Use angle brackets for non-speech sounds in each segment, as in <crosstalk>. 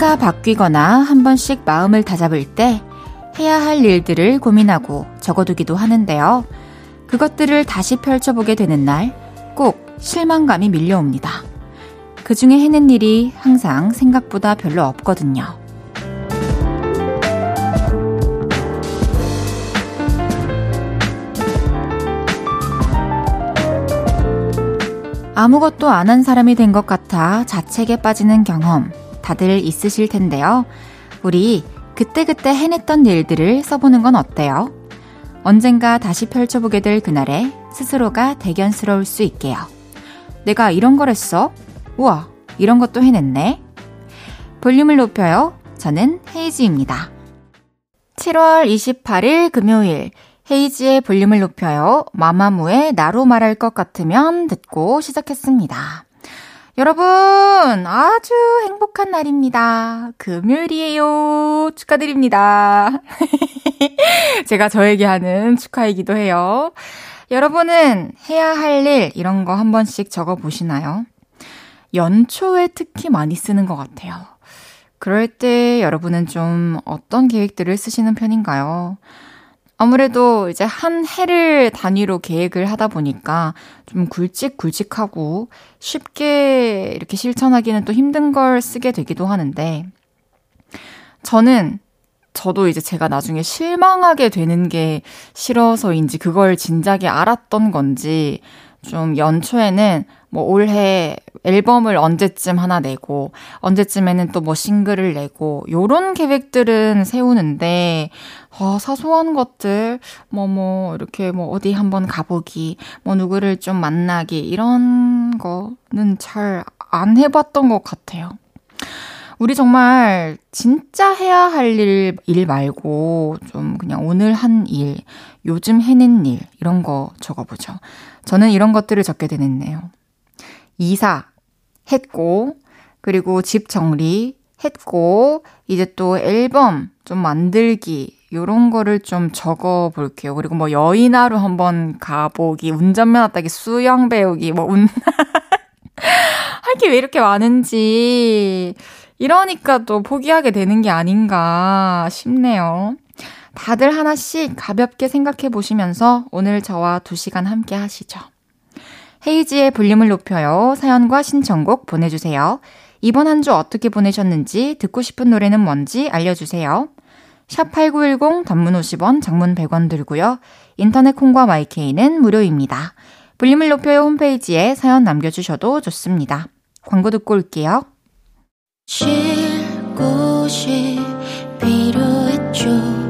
해가 바뀌거나 한 번씩 마음을 다잡을 때 해야 할 일들을 고민하고 적어두기도 하는데요. 그것들을 다시 펼쳐보게 되는 날 꼭 실망감이 밀려옵니다. 그 중에 해낸 일이 항상 생각보다 별로 없거든요. 아무것도 안 한 사람이 된 것 같아 자책에 빠지는 경험 다들 있으실 텐데요. 우리 그때그때 해냈던 일들을 써보는 건 어때요? 언젠가 다시 펼쳐보게 될 그날에 스스로가 대견스러울 수 있게요. 내가 이런 걸 했어? 우와, 이런 것도 해냈네. 볼륨을 높여요. 저는 헤이지입니다. 7월 28일 금요일 헤이지의 볼륨을 높여요. 마마무의 나로 말할 것 같으면 듣고 시작했습니다. 여러분, 아주 행복한 날입니다. 금요일이에요. 축하드립니다. <laughs> 제가 저에게 하는 축하이기도 해요. 여러분은 해야 할 일, 이런 거 한 번씩 적어 보시나요? 연초에 특히 많이 쓰는 것 같아요. 그럴 때 여러분은 좀 어떤 계획들을 쓰시는 편인가요? 아무래도 이제 한 해를 단위로 계획을 하다 보니까 좀 굵직굵직하고 쉽게 이렇게 실천하기는 또 힘든 걸 쓰게 되기도 하는데 저는 저도 이제 제가 나중에 실망하게 되는 게 싫어서인지 그걸 진작에 알았던 건지 좀 연초에는 뭐 올해 앨범을 언제쯤 하나 내고 언제쯤에는 또 뭐 싱글을 내고 요런 계획들은 세우는데 어, 사소한 것들 뭐뭐 뭐 이렇게 뭐 어디 한번 가보기 뭐 누구를 좀 만나기 이런 거는 잘 안 해봤던 것 같아요. 우리 정말 진짜 해야 할 일, 일 말고 좀 그냥 오늘 한 일, 요즘 해낸 일, 이런 거 적어보죠. 저는 이런 것들을 적게 되는데요. 이사 했고, 그리고 집 정리 했고, 이제 또 앨범 좀 만들기, 요런 거를 좀 적어 볼게요. 그리고 뭐 여인하루 한번 가보기, 운전면허 따기, 수영 배우기, 뭐 운, <laughs> 할 게 왜 이렇게 많은지, 이러니까 또 포기하게 되는 게 아닌가 싶네요. 다들 하나씩 가볍게 생각해 보시면서 오늘 저와 2시간 함께 하시죠. 헤이지의 볼륨을 높여요. 사연과 신청곡 보내주세요. 이번 한 주 어떻게 보내셨는지 듣고 싶은 노래는 뭔지 알려주세요. 샵8910 단문 50원, 장문 100원 들고요. 인터넷 콩과 마이케이는 무료입니다. 볼륨을 높여요 홈페이지에 사연 남겨주셔도 좋습니다. 광고 듣고 올게요. 쉴 곳이 필요했죠.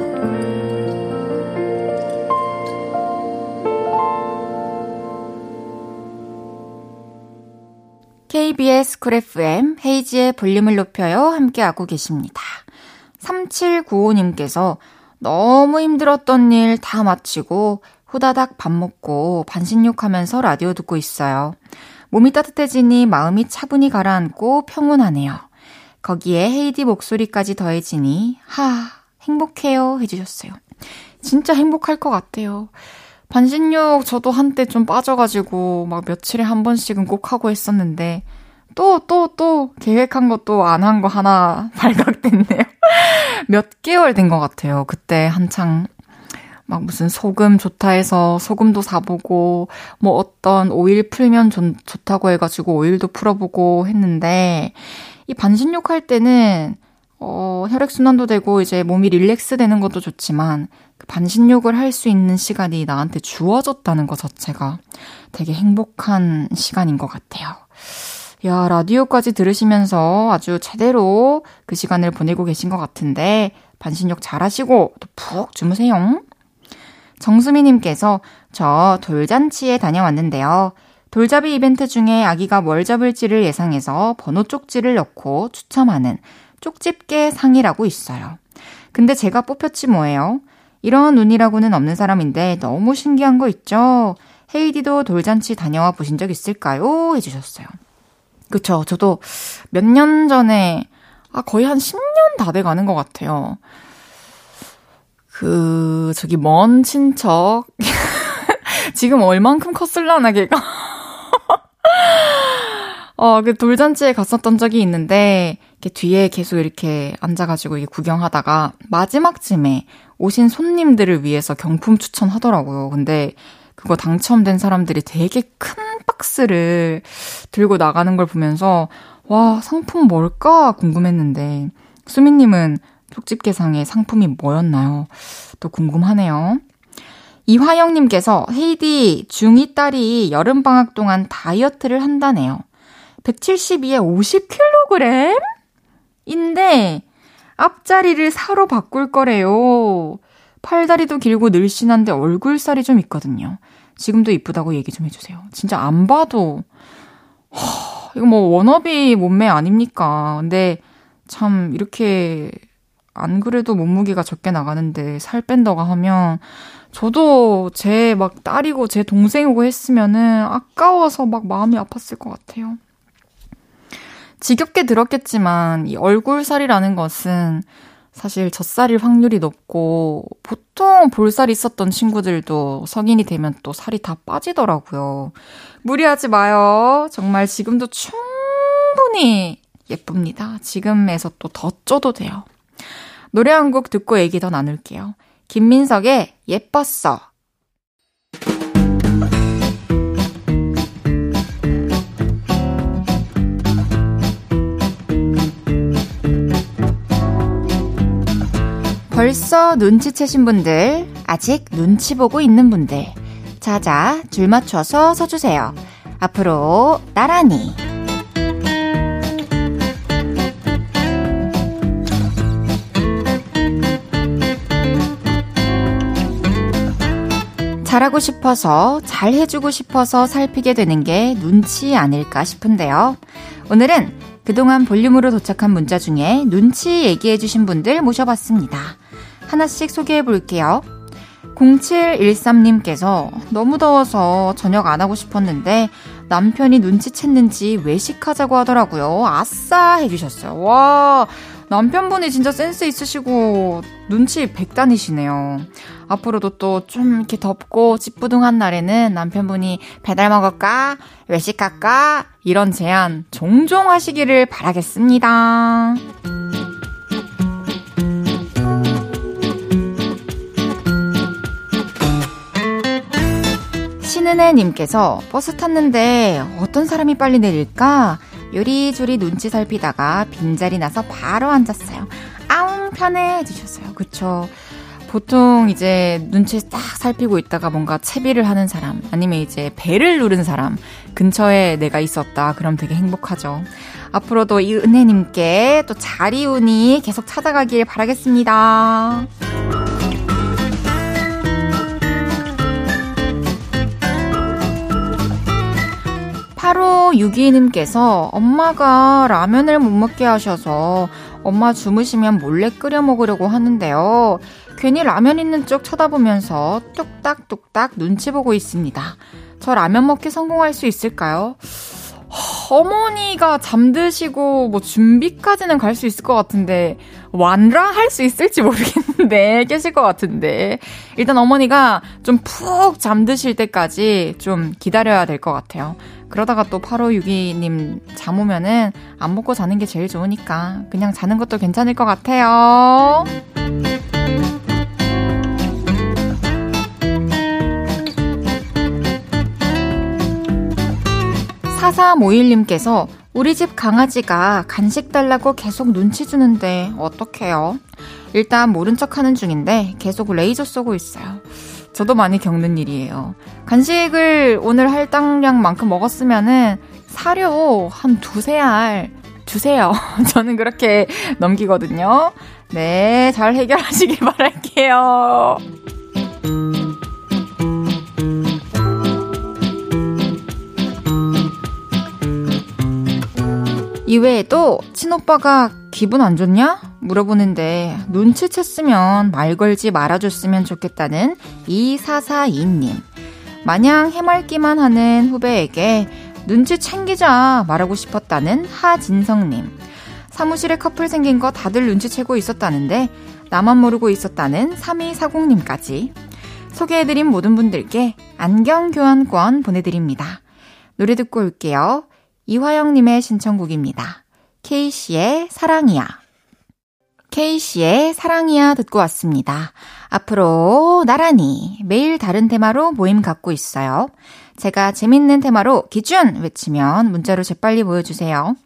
KBS 쿨 FM 헤이즈의 볼륨을 높여요 함께하고 계십니다. 3795님께서 너무 힘들었던 일 다 마치고 후다닥 밥 먹고 반신욕하면서 라디오 듣고 있어요. 몸이 따뜻해지니 마음이 차분히 가라앉고 평온하네요. 거기에 헤이즈 목소리까지 더해지니, 하, 행복해요. 해주셨어요. 진짜 행복할 것 같아요. 반신욕 저도 한때 좀 빠져가지고 막 며칠에 한 번씩은 꼭 하고 했었는데 또, 또, 또 계획한 것도 안 한 거 하나 <laughs> 발각됐네요. 몇 개월 된 것 같아요. 그때 한창 막 무슨 소금 좋다 해서 소금도 사보고 뭐 어떤 오일 풀면 좋, 좋다고 해가지고 오일도 풀어보고 했는데 이 반신욕 할 때는 어, 혈액순환도 되고 이제 몸이 릴렉스 되는 것도 좋지만 그 반신욕을 할 수 있는 시간이 나한테 주어졌다는 것 자체가 되게 행복한 시간인 것 같아요. 야, 라디오까지 들으시면서 아주 제대로 그 시간을 보내고 계신 것 같은데 반신욕 잘 하시고 또 푹 주무세요. 정수미님께서 저 돌잔치에 다녀왔는데요. 돌잡이 이벤트 중에 아기가 뭘 잡을지를 예상해서 번호 쪽지를 넣고 추첨하는 쪽집게 상이라고 있어요. 근데 제가 뽑혔지 뭐예요? 이런 운이라고는 없는 사람인데 너무 신기한 거 있죠? 헤이디도 돌잔치 다녀와 보신 적 있을까요? 해주셨어요. 그쵸. 저도 몇 년 전에, 아, 거의 한 10년 다 돼 가는 것 같아요. 그, 저기, 먼 친척. <laughs> 지금 얼만큼 컸을라나, 걔가. <laughs> 어, 그 돌잔치에 갔었던 적이 있는데, 이렇게 뒤에 계속 이렇게 앉아가지고 이게 구경하다가, 마지막쯤에 오신 손님들을 위해서 경품 추천하더라고요. 근데 그거 당첨된 사람들이 되게 큰 박스를 들고 나가는 걸 보면서 와, 상품 뭘까 궁금했는데 수민님은 쪽집게상의 상품이 뭐였나요? 또 궁금하네요. 이화영님께서 헤이디 중2 딸이 여름방학 동안 다이어트를 한다네요. 172에 50kg? 인데 앞자리를 사로 바꿀 거래요. 팔다리도 길고 늘씬한데 얼굴살이 좀 있거든요. 지금도 이쁘다고 얘기 좀 해주세요. 진짜 안 봐도, 허, 이거 뭐 워너비 몸매 아닙니까? 근데 참 이렇게 안 그래도 몸무게가 적게 나가는데 살 뺀다고 하면 저도 제 막 딸이고 제 동생이고 했으면은 아까워서 막 마음이 아팠을 것 같아요. 지겹게 들었겠지만 이 얼굴살이라는 것은 사실 젖살일 확률이 높고 보통 볼살 있었던 친구들도 성인이 되면 또 살이 다 빠지더라고요. 무리하지 마요. 정말 지금도 충분히 예쁩니다. 지금에서 또 더 쪄도 돼요. 노래 한 곡 듣고 얘기 더 나눌게요. 김민석의 예뻤어. 벌써 눈치채신 분들, 아직 눈치 보고 있는 분들, 자자, 줄 맞춰서 서주세요. 앞으로 나란히. 잘하고 싶어서, 잘 해주고 싶어서 살피게 되는 게 눈치 아닐까 싶은데요. 오늘은 그동안 볼륨으로 도착한 문자 중에 눈치 얘기해주신 분들 모셔봤습니다. 하나씩 소개해 볼게요. 0713님께서 너무 더워서 저녁 안 하고 싶었는데 남편이 눈치챘는지 외식하자고 하더라고요. 아싸! 해주셨어요. 와, 남편분이 진짜 센스 있으시고 눈치 백단이시네요. 앞으로도 또 좀 이렇게 덥고 찌뿌둥한 날에는 남편분이 배달 먹을까? 외식할까? 이런 제안 종종 하시기를 바라겠습니다. 신은혜님께서 버스 탔는데 어떤 사람이 빨리 내릴까? 요리조리 눈치 살피다가 빈자리 나서 바로 앉았어요. 아웅 편해 해주셨어요. 그쵸. 보통 이제 눈치 딱 살피고 있다가 뭔가 채비를 하는 사람, 아니면 이제 배를 누른 사람, 근처에 내가 있었다. 그럼 되게 행복하죠. 앞으로도 이 은혜님께 또 자리운이 계속 찾아가길 바라겠습니다. 8562님께서 엄마가 라면을 못 먹게 하셔서 엄마 주무시면 몰래 끓여 먹으려고 하는데요. 괜히 라면 있는 쪽 쳐다보면서 뚝딱뚝딱 눈치 보고 있습니다. 저 라면 먹기 성공할 수 있을까요? 어머니가 잠드시고 뭐 준비까지는 갈 수 있을 것 같은데 완라 할 수 있을지 모르겠는데 <laughs> 깨실 것 같은데 일단 어머니가 좀 푹 잠드실 때까지 좀 기다려야 될 것 같아요. 그러다가 또 8562님 잠 오면은 안 먹고 자는 게 제일 좋으니까 그냥 자는 것도 괜찮을 것 같아요. 4351님께서 우리 집 강아지가 간식 달라고 계속 눈치 주는데 어떡해요? 일단 모른 척 하는 중인데 계속 레이저 쏘고 있어요. 저도 많이 겪는 일이에요. 간식을 오늘 할당량만큼 먹었으면은 사료 한 두세 알 주세요. <laughs> 저는 그렇게 넘기거든요. 네, 잘 해결하시길 바랄게요. 이외에도 친오빠가 기분 안 좋냐? 물어보는데 눈치챘으면 말 걸지 말아줬으면 좋겠다는 2442님. 마냥 해맑기만 하는 후배에게 눈치 챙기자 말하고 싶었다는 하진성님. 사무실에 커플 생긴 거 다들 눈치채고 있었다는데 나만 모르고 있었다는 3240님까지 소개해드린 모든 분들께 안경 교환권 보내드립니다. 노래 듣고 올게요. 이화영님의 신청곡입니다. 케이씨의 사랑이야. 케이씨의 사랑이야 듣고 왔습니다. 앞으로 나란히 매일 다른 테마로 모임 갖고 있어요. 제가 재밌는 테마로 기준 외치면 문자로 재빨리 보여주세요.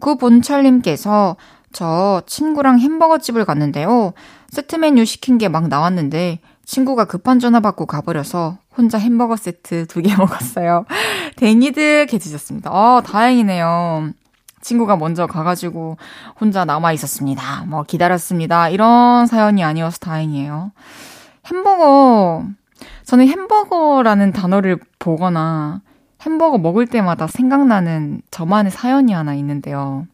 구본철님께서 저 친구랑 햄버거 집을 갔는데요. 세트 메뉴 시킨 게 막 나왔는데 친구가 급한 전화 받고 가버려서 혼자 햄버거 세트 두 개 <laughs> 먹었어요. 댕이득 해주셨습니다. 어, 다행이네요. 친구가 먼저 가가지고 혼자 남아 있었습니다. 뭐 기다렸습니다. 이런 사연이 아니어서 다행이에요. 햄버거, 저는 햄버거라는 단어를 보거나 햄버거 먹을 때마다 생각나는 저만의 사연이 하나 있는데요.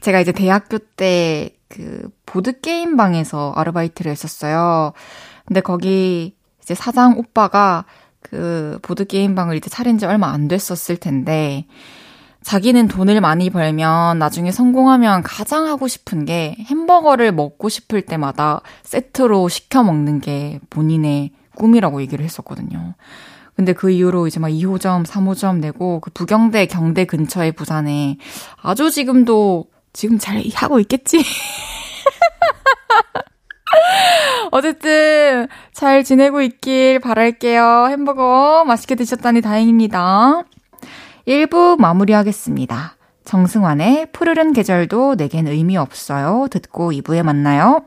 제가 이제 대학교 때 그 보드게임 방에서 아르바이트를 했었어요. 근데 거기 이제 사장 오빠가 그 보드게임 방을 이제 차린 지 얼마 안 됐었을 텐데, 자기는 돈을 많이 벌면 나중에 성공하면 가장 하고 싶은 게 햄버거를 먹고 싶을 때마다 세트로 시켜 먹는 게 본인의 꿈이라고 얘기를 했었거든요. 근데 그 이후로 이제 막 2호점, 3호점 내고 그 부경대 경대 근처에 부산에 아주 지금도 지금 잘 하고 있겠지? <laughs> 어쨌든 잘 지내고 있길 바랄게요. 햄버거 맛있게 드셨다니 다행입니다. 1부 마무리하겠습니다. 정승환의 푸르른 계절도 내겐 의미 없어요. 듣고 2부에 만나요.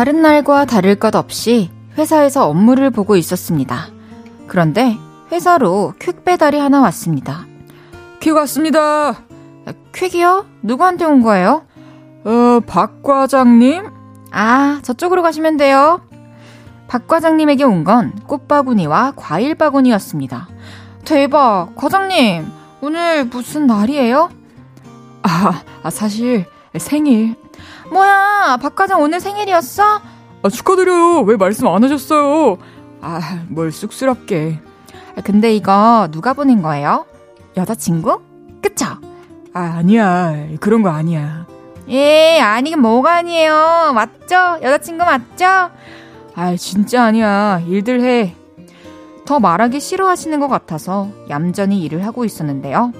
다른 날과 다를 것 없이 회사에서 업무를 보고 있었습니다. 그런데 회사로 퀵 배달이 하나 왔습니다. 퀵 왔습니다. 퀵이요? 누구한테 온 거예요? 어, 박 과장님? 아, 저쪽으로 가시면 돼요. 박 과장님에게 온 건 꽃바구니와 과일 바구니였습니다. 대박! 과장님, 오늘 무슨 날이에요? 아, 아 사실 생일. 뭐야, 박 과장 오늘 생일이었어? 아, 축하드려요. 왜 말씀 안 하셨어요? 아, 뭘 쑥스럽게. 근데 이거 누가 보낸 거예요? 여자친구? 그쵸? 아, 아니야. 그런 거 아니야. 예, 아니긴 뭐가 아니에요. 맞죠? 여자친구 맞죠? 아, 진짜 아니야. 일들 해. 더 말하기 싫어하시는 것 같아서 얌전히 일을 하고 있었는데요.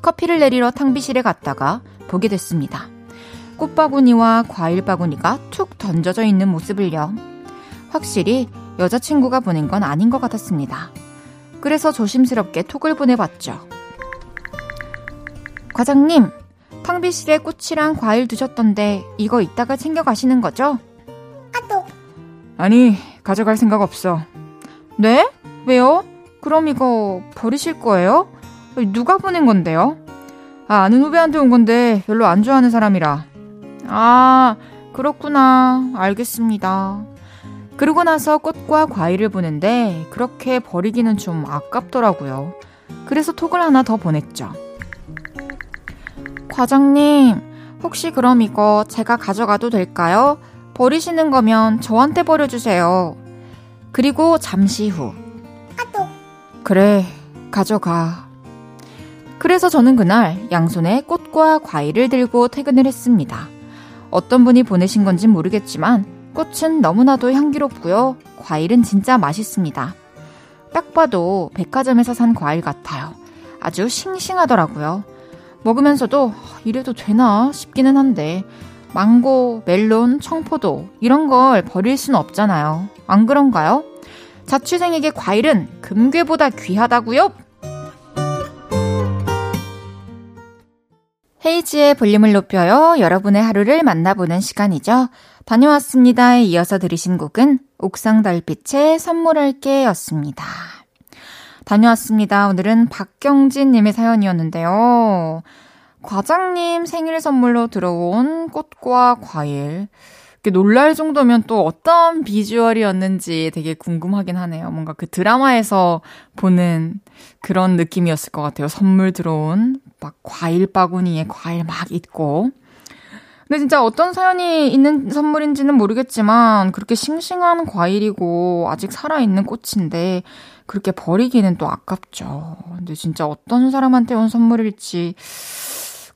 커피를 내리러 탕비실에 갔다가 보게 됐습니다. 꽃바구니와 과일 바구니가 툭 던져져 있는 모습을요. 확실히 여자친구가 보낸 건 아닌 것 같았습니다. 그래서 조심스럽게 톡을 보내봤죠. 과장님, 탕비실에 꽃이랑 과일 두셨던데 이거 이따가 챙겨가시는 거죠? 아또. 아니, 가져갈 생각 없어. 네? 왜요? 그럼 이거 버리실 거예요? 누가 보낸 건데요? 아, 아는 후배한테 온 건데 별로 안 좋아하는 사람이라. 아, 그렇구나. 알겠습니다. 그러고 나서 꽃과 과일을 보는데 그렇게 버리기는 좀 아깝더라고요. 그래서 톡을 하나 더 보냈죠. 과장님, 혹시 그럼 이거 제가 가져가도 될까요? 버리시는 거면 저한테 버려주세요. 그리고 잠시 후. 그래, 가져가. 그래서 저는 그날 양손에 꽃과 과일을 들고 퇴근을 했습니다. 어떤 분이 보내신 건진 모르겠지만 꽃은 너무나도 향기롭고요. 과일은 진짜 맛있습니다. 딱 봐도 백화점에서 산 과일 같아요. 아주 싱싱하더라고요. 먹으면서도 이래도 되나 싶기는 한데 망고, 멜론, 청포도 이런 걸 버릴 수는 없잖아요. 안 그런가요? 자취생에게 과일은 금괴보다 귀하다고요? 헤이지의 볼륨을 높여요. 여러분의 하루를 만나보는 시간이죠. 다녀왔습니다에 이어서 들으신 곡은 옥상 달빛의 선물할게 였습니다. 다녀왔습니다. 오늘은 박경진 님의 사연이었는데요. 과장님 생일 선물로 들어온 꽃과 과일. 놀랄 정도면 또 어떤 비주얼이었는지 되게 궁금하긴 하네요. 뭔가 그 드라마에서 보는 그런 느낌이었을 것 같아요. 선물 들어온 막 과일 바구니에 과일 막 있고. 근데 진짜 어떤 사연이 있는 선물인지는 모르겠지만 그렇게 싱싱한 과일이고 아직 살아있는 꽃인데 그렇게 버리기는 또 아깝죠. 근데 진짜 어떤 사람한테 온 선물일지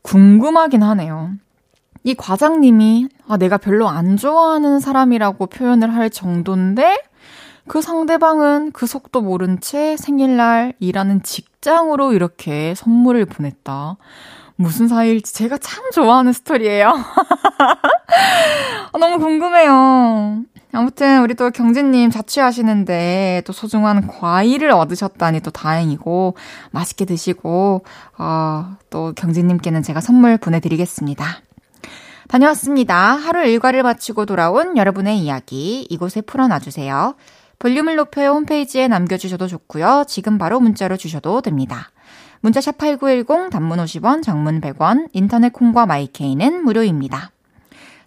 궁금하긴 하네요. 이 과장님이 아 내가 별로 안 좋아하는 사람이라고 표현을 할 정도인데 그 상대방은 그 속도 모른 채 생일날 일하는 직장으로 이렇게 선물을 보냈다. 무슨 사이일지 제가 참 좋아하는 스토리예요. <laughs> 아, 너무 궁금해요. 아무튼 우리 또 경진님 자취하시는데 또 소중한 과일을 얻으셨다니 또 다행이고 맛있게 드시고 어, 또 경진님께는 제가 선물 보내드리겠습니다. 다녀왔습니다. 하루 일과를 마치고 돌아온 여러분의 이야기 이곳에 풀어놔주세요. 볼륨을 높여 홈페이지에 남겨주셔도 좋고요. 지금 바로 문자로 주셔도 됩니다. 문자 샵 8910 단문 50원, 장문 100원, 인터넷 콩과 마이케이는 무료입니다.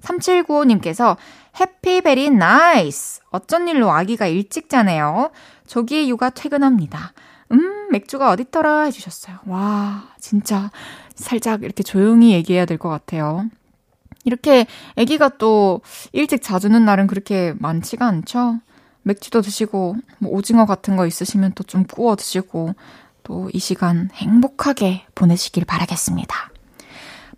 3795님께서 happy very nice! 어쩐 일로 아기가 일찍 자네요. 조기 육아 퇴근합니다. 음, 맥주가 어딨더라 해주셨어요. 와, 진짜 살짝 이렇게 조용히 얘기해야 될 것 같아요. 이렇게 아기가 또 일찍 자주는 날은 그렇게 많지가 않죠? 맥주도 드시고, 뭐 오징어 같은 거 있으시면 또 좀 구워 드시고, 또 이 시간 행복하게 보내시길 바라겠습니다.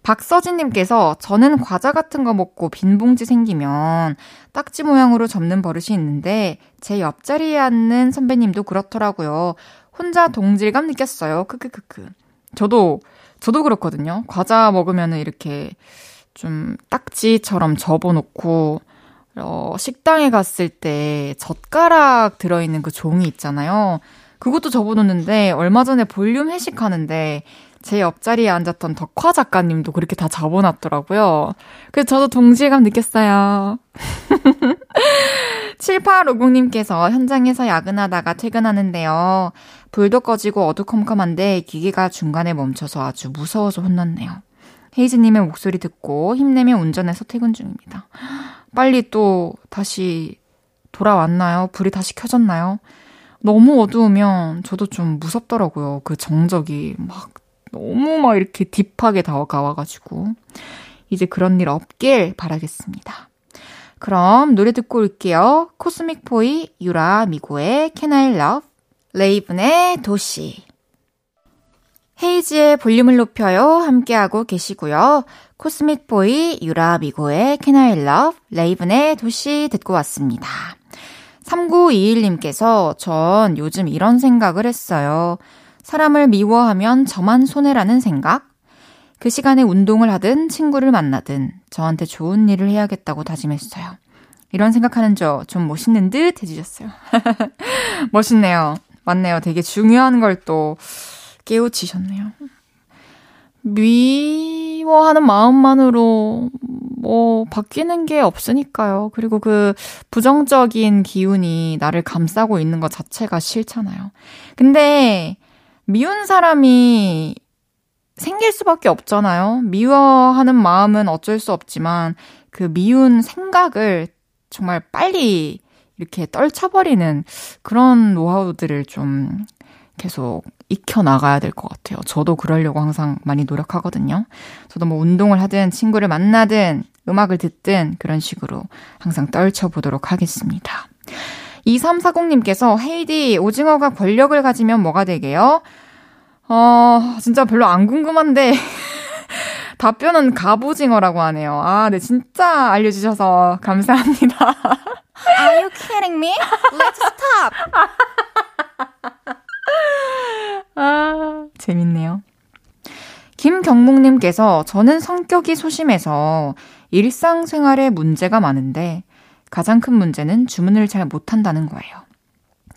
박서진님께서 저는 과자 같은 거 먹고 빈 봉지 생기면 딱지 모양으로 접는 버릇이 있는데 제 옆자리에 앉는 선배님도 그렇더라고요. 혼자 동질감 느꼈어요. 크크크크. 저도 저도 그렇거든요. 과자 먹으면은 이렇게 좀 딱지처럼 접어놓고 어, 식당에 갔을 때 젓가락 들어있는 그 종이 있잖아요. 그것도 접어놓는데 얼마 전에 볼륨 회식하는데 제 옆자리에 앉았던 덕화 작가님도 그렇게 다 접어놨더라고요. 그래서 저도 동질감 느꼈어요. <laughs> 7850님께서 현장에서 야근하다가 퇴근하는데요. 불도 꺼지고 어두컴컴한데 기계가 중간에 멈춰서 아주 무서워서 혼났네요. 헤이즈님의 목소리 듣고 힘내며 운전해서 퇴근 중입니다. 빨리 또 다시 돌아왔나요? 불이 다시 켜졌나요? 너무 어두우면 저도 좀 무섭더라고요. 그 정적이 막 너무 막 이렇게 딥하게 다가와가지고. 이제 그런 일 없길 바라겠습니다. 그럼 노래 듣고 올게요. 코스믹 포이, 유라, 미고의 Can I Love, 레이븐의 도시. 헤이지의 볼륨을 높여요. 함께하고 계시고요. 코스믹 보이, 유라, 미고의 Can I Love, 레이븐의 도시 듣고 왔습니다. 3921님께서 전 요즘 이런 생각을 했어요. 사람을 미워하면 저만 손해라는 생각? 그 시간에 운동을 하든 친구를 만나든 저한테 좋은 일을 해야겠다고 다짐했어요. 이런 생각하는 저 좀 멋있는 듯 해주셨어요. <laughs> 멋있네요. 맞네요. 되게 중요한 걸 또 깨우치셨네요. 미워하는 마음만으로 뭐 바뀌는 게 없으니까요. 그리고 그 부정적인 기운이 나를 감싸고 있는 것 자체가 싫잖아요. 근데 미운 사람이 생길 수밖에 없잖아요. 미워하는 마음은 어쩔 수 없지만 그 미운 생각을 정말 빨리 이렇게 떨쳐버리는 그런 노하우들을 좀 계속 익혀 나가야 될 것 같아요. 저도 그러려고 항상 많이 노력하거든요. 저도 뭐 운동을 하든 친구를 만나든 음악을 듣든 그런 식으로 항상 떨쳐보도록 하겠습니다. 2340님께서 헤이디 오징어가 권력을 가지면 뭐가 되게요? 어, 진짜 별로 안 궁금한데 <laughs> 답변은 갑오징어라고 하네요. 아, 네, 진짜 알려 주셔서 감사합니다. Are you kidding me? Let's stop! <laughs> <laughs> 아, 재밌네요. 김경목님께서 저는 성격이 소심해서 일상생활에 문제가 많은데 가장 큰 문제는 주문을 잘 못한다는 거예요.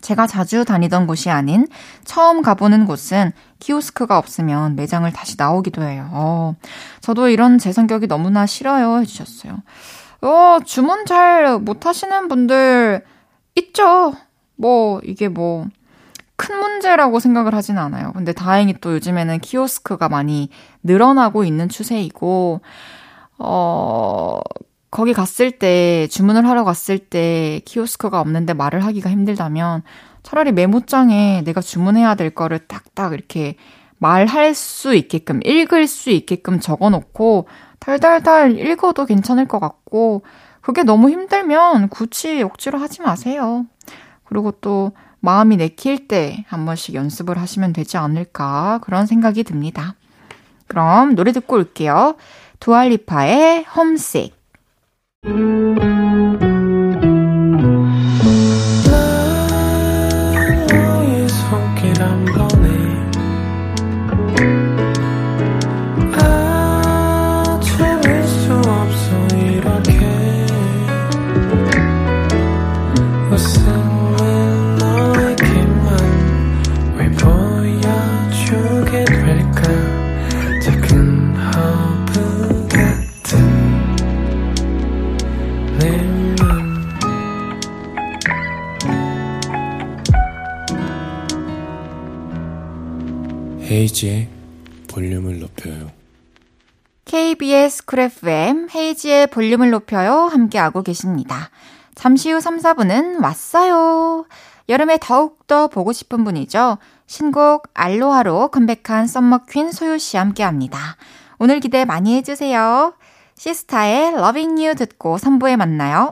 제가 자주 다니던 곳이 아닌 처음 가보는 곳은 키오스크가 없으면 매장을 다시 나오기도 해요. 어, 저도 이런 제 성격이 너무나 싫어요 해주셨어요. 어, 주문 잘 못하시는 분들 있죠. 뭐, 이게 뭐, 큰 문제라고 생각을 하진 않아요. 근데 다행히 또 요즘에는 키오스크가 많이 늘어나고 있는 추세이고, 어, 거기 갔을 때, 주문을 하러 갔을 때 키오스크가 없는데 말을 하기가 힘들다면 차라리 메모장에 내가 주문해야 될 거를 딱딱 이렇게 말할 수 있게끔, 읽을 수 있게끔 적어 놓고 달달달 읽어도 괜찮을 것 같고, 그게 너무 힘들면 굳이 억지로 하지 마세요. 그리고 또 마음이 내킬 때 한 번씩 연습을 하시면 되지 않을까 그런 생각이 듭니다. 그럼 노래 듣고 올게요. 두알리파의 홈식. 헤이즈의 볼륨을 높여요. KBS 쿨 FM 헤이즈의 볼륨을 높여요 함께하고 계십니다. 잠시 후 3, 4부는 왔어요. 여름에 더욱더 보고 싶은 분이죠. 신곡 Aloha로 컴백한 summer queen 소유 씨 함께합니다. 오늘 기대 많이 해주세요. 시스타의 Loving You 듣고 3부에 만나요.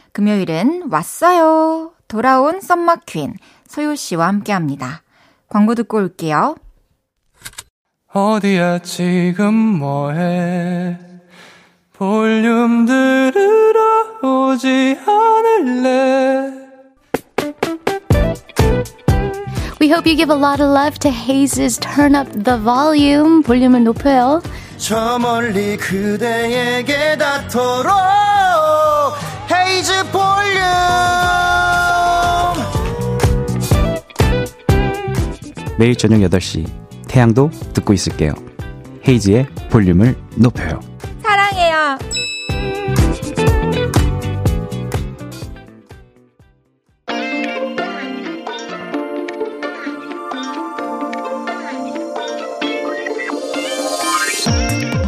금요일은 왔어요. 돌아온 썸머퀸 소유 씨와 함께 합니다. 광고 듣고 올게요. 어디야 지금 뭐해 볼륨 들으러 오지 않을래 We hope you give a lot of love to Haze's Turn Up the Volume 볼륨을 높여요. 저 멀리 그대에게 닿도록 헤이즈 볼륨 매일 저녁 8시 태양도 듣고 있을게요. 헤이즈의 볼륨을 높여요. 사랑해요.